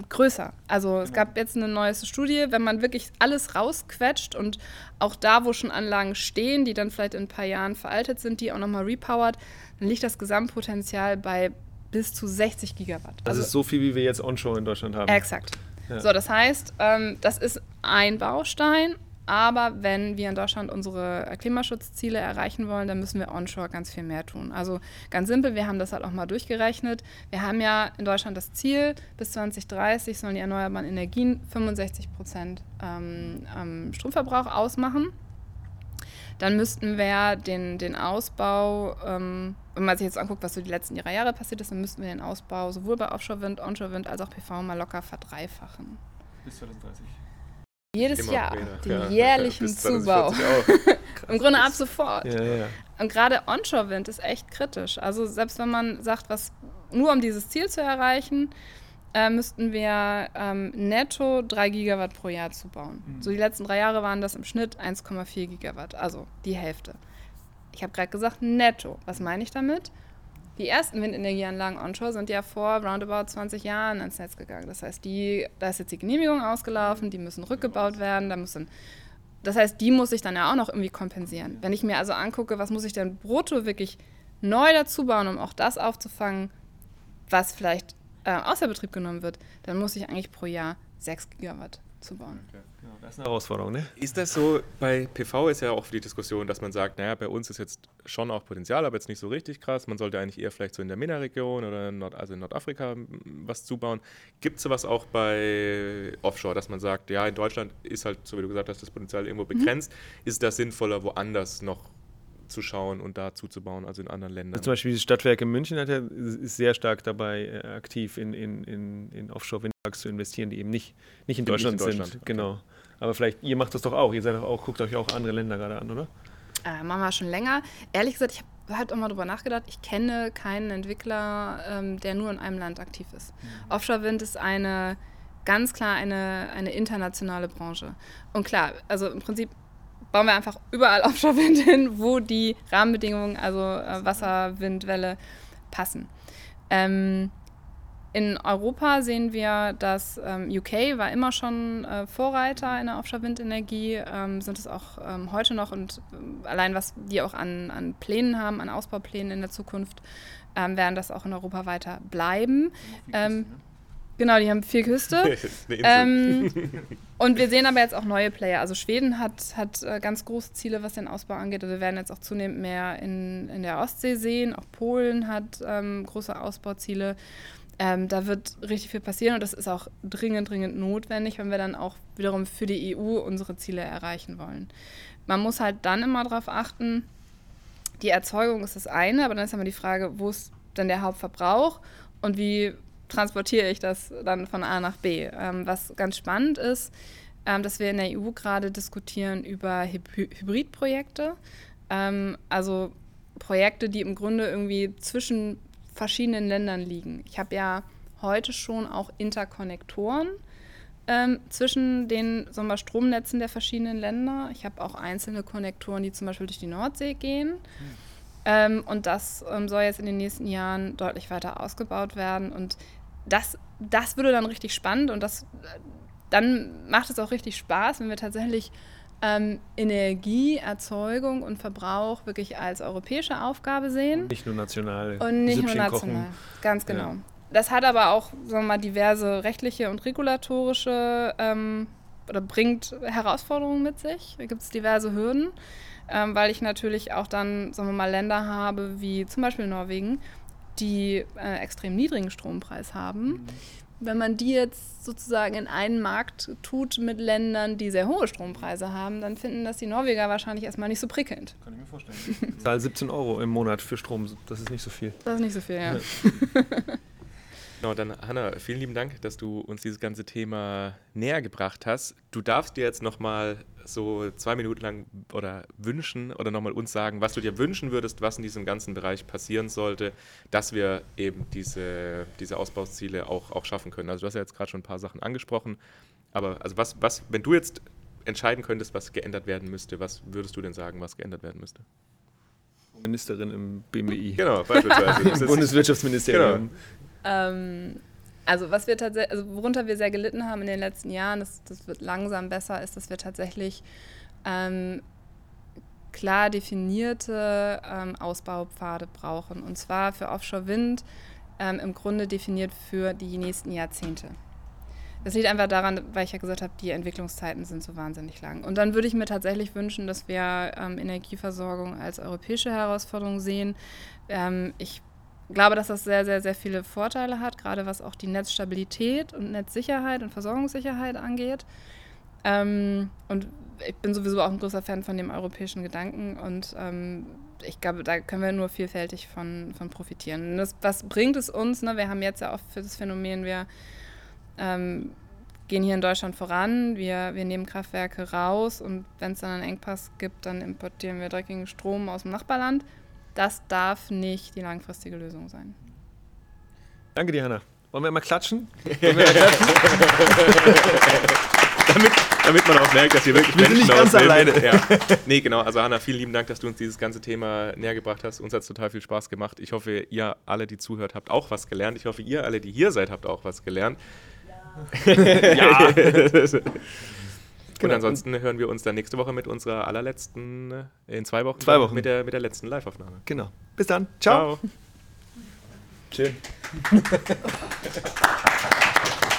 größer. Also es gab jetzt eine neueste Studie, wenn man wirklich alles rausquetscht und auch da, wo schon Anlagen stehen, die dann vielleicht in ein paar Jahren veraltet sind, die auch nochmal repowert, dann liegt das Gesamtpotenzial bei bis zu 60 Gigawatt. Das ist so viel, wie wir jetzt onshore in Deutschland haben. Exakt. Ja. So, das heißt, ähm, das ist ein Baustein, aber wenn wir in Deutschland unsere Klimaschutzziele erreichen wollen, dann müssen wir onshore ganz viel mehr tun. Also ganz simpel, wir haben das halt auch mal durchgerechnet. Wir haben ja in Deutschland das Ziel, bis 2030 sollen die erneuerbaren Energien 65 Prozent ähm, Stromverbrauch ausmachen. Dann müssten wir den, den Ausbau, ähm, wenn man sich jetzt anguckt, was so die letzten drei Jahre passiert ist, dann müssten wir den Ausbau sowohl bei Offshore-Wind, Onshore-Wind als auch PV mal locker verdreifachen. Bis 2030. Jedes Immer Jahr den ja. jährlichen Bis Zubau. 2040 auch. Im Grunde ab sofort. Ja, ja, ja. Und gerade Onshore-Wind ist echt kritisch. Also selbst wenn man sagt, was nur um dieses Ziel zu erreichen, äh, müssten wir ähm, netto 3 Gigawatt pro Jahr zubauen. So die letzten drei Jahre waren das im Schnitt 1,4 Gigawatt, also die Hälfte. Ich habe gerade gesagt netto. Was meine ich damit? Die ersten Windenergieanlagen onshore sind ja vor roundabout 20 Jahren ans Netz gegangen. Das heißt, die, da ist jetzt die Genehmigung ausgelaufen, die müssen rückgebaut werden, da muss dann das heißt, die muss ich dann ja auch noch irgendwie kompensieren. Wenn ich mir also angucke, was muss ich denn brutto wirklich neu dazu bauen, um auch das aufzufangen, was vielleicht äh, außer Betrieb genommen wird, dann muss ich eigentlich pro Jahr 6 Gigawatt zubauen. Genau, das ist eine Herausforderung, ne? Ist das so, bei PV ist ja auch die Diskussion, dass man sagt, naja, bei uns ist jetzt schon auch Potenzial, aber jetzt nicht so richtig krass. Man sollte eigentlich eher vielleicht so in der MENA-Region oder in Nord also in Nordafrika m, was zubauen. Gibt es sowas auch bei Offshore, dass man sagt, ja, in Deutschland ist halt, so wie du gesagt hast, das Potenzial irgendwo begrenzt. Ist das sinnvoller, woanders noch zu schauen und da zuzubauen, also in anderen Ländern? Also zum Beispiel dieses Stadtwerk in München hat ja, ist sehr stark dabei, äh, aktiv in, in, in, in Offshore-Windparks zu investieren, die eben nicht, nicht in Nicht in Deutschland Deutschland, sind. okay. Genau. Aber vielleicht, ihr macht das doch auch. Ihr seid doch auch, guckt euch auch andere Länder gerade an, oder? Äh, machen wir schon länger. Ehrlich gesagt, ich habe halt auch mal drüber nachgedacht, ich kenne keinen Entwickler, ähm, der nur in einem Land aktiv ist. Offshore-Wind ist eine, ganz klar eine, eine internationale Branche. Und klar, also im Prinzip bauen wir einfach überall Offshore-Wind hin, wo die Rahmenbedingungen, also äh, Wasser, Wind, Welle, passen. Ähm, in Europa sehen wir, dass ähm, UK war immer schon äh, Vorreiter in der Offshore-Windenergie, ähm, sind es auch ähm, heute noch und ähm, allein was die auch an, an Plänen haben, an Ausbauplänen in der Zukunft, ähm, werden das auch in Europa weiter bleiben. Ähm, genau, die haben viel Küste. Ähm, und wir sehen aber jetzt auch neue Player. Also Schweden hat, hat äh, ganz große Ziele, was den Ausbau angeht. Also wir werden jetzt auch zunehmend mehr in, in der Ostsee sehen. Auch Polen hat ähm, große Ausbauziele. Ähm, da wird richtig viel passieren und das ist auch dringend, dringend notwendig, wenn wir dann auch wiederum für die EU unsere Ziele erreichen wollen. Man muss halt dann immer darauf achten, die Erzeugung ist das eine, aber dann ist immer die Frage, wo ist denn der Hauptverbrauch und wie transportiere ich das dann von A nach B. Ähm, was ganz spannend ist, ähm, dass wir in der EU gerade diskutieren über Hybridprojekte, ähm, also Projekte, die im Grunde irgendwie zwischen verschiedenen Ländern liegen. Ich habe ja heute schon auch Interkonnektoren ähm, zwischen den sagen wir, Stromnetzen der verschiedenen Länder. Ich habe auch einzelne Konnektoren, die zum Beispiel durch die Nordsee gehen. Mhm. Ähm, und das ähm, soll jetzt in den nächsten Jahren deutlich weiter ausgebaut werden. Und das, das würde dann richtig spannend und das, dann macht es auch richtig Spaß, wenn wir tatsächlich ähm, Energieerzeugung und Verbrauch wirklich als europäische Aufgabe sehen. Nicht nur national. Und nicht nur national. Kochen. Ganz genau. Ja. Das hat aber auch sagen wir mal, diverse rechtliche und regulatorische ähm, oder bringt Herausforderungen mit sich. Da gibt es diverse Hürden, ähm, weil ich natürlich auch dann, sagen wir mal, Länder habe, wie zum Beispiel Norwegen, die äh, extrem niedrigen Strompreis haben. Mhm. Wenn man die jetzt sozusagen in einen Markt tut mit Ländern, die sehr hohe Strompreise haben, dann finden das die Norweger wahrscheinlich erstmal nicht so prickelnd. Kann ich mir vorstellen. Ich zahle 17 Euro im Monat für Strom, das ist nicht so viel. Das ist nicht so viel, ja. ja. Genau, dann Hanna, vielen lieben Dank, dass du uns dieses ganze Thema näher gebracht hast. Du darfst dir jetzt nochmal so zwei Minuten lang oder wünschen oder nochmal uns sagen, was du dir wünschen würdest, was in diesem ganzen Bereich passieren sollte, dass wir eben diese, diese Ausbauziele auch, auch schaffen können. Also du hast ja jetzt gerade schon ein paar Sachen angesprochen, aber also was, was, wenn du jetzt entscheiden könntest, was geändert werden müsste, was würdest du denn sagen, was geändert werden müsste? Ministerin im BMWI. Genau, beispielsweise. Bundeswirtschaftsministerium. Genau. Ähm, also was wir tatsächlich, also worunter wir sehr gelitten haben in den letzten Jahren, das, das wird langsam besser, ist, dass wir tatsächlich ähm, klar definierte ähm, Ausbaupfade brauchen. Und zwar für Offshore-Wind ähm, im Grunde definiert für die nächsten Jahrzehnte. Das liegt einfach daran, weil ich ja gesagt habe, die Entwicklungszeiten sind so wahnsinnig lang. Und dann würde ich mir tatsächlich wünschen, dass wir ähm, Energieversorgung als europäische Herausforderung sehen. Ähm, ich glaube, dass das sehr, sehr, sehr viele Vorteile hat, gerade was auch die Netzstabilität und Netzsicherheit und Versorgungssicherheit angeht. Ähm, und ich bin sowieso auch ein großer Fan von dem europäischen Gedanken und ähm, ich glaube, da können wir nur vielfältig von, von profitieren. Das, was bringt es uns? Ne? Wir haben jetzt ja auch für das Phänomen, wir ähm, gehen hier in Deutschland voran, wir, wir nehmen Kraftwerke raus und wenn es dann einen Engpass gibt, dann importieren wir dreckigen Strom aus dem Nachbarland. Das darf nicht die langfristige Lösung sein. Danke dir, Hanna. Wollen wir mal klatschen? Wir mal klatschen? damit, damit man auch merkt, dass ihr wirklich wir Menschen sind nicht ganz alleine. Ja. Nee, genau. Also Hanna, vielen lieben Dank, dass du uns dieses ganze Thema näher gebracht hast. Uns hat es total viel Spaß gemacht. Ich hoffe, ihr alle, die zuhört, habt auch was gelernt. Ich hoffe, ihr alle, die hier seid, habt auch was gelernt. Ja. ja. Genau. Und ansonsten hören wir uns dann nächste Woche mit unserer allerletzten, äh, in zwei Wochen, zwei Wochen. Mit, der, mit der letzten Live-Aufnahme. Genau. Bis dann. Ciao. Ciao. Schön.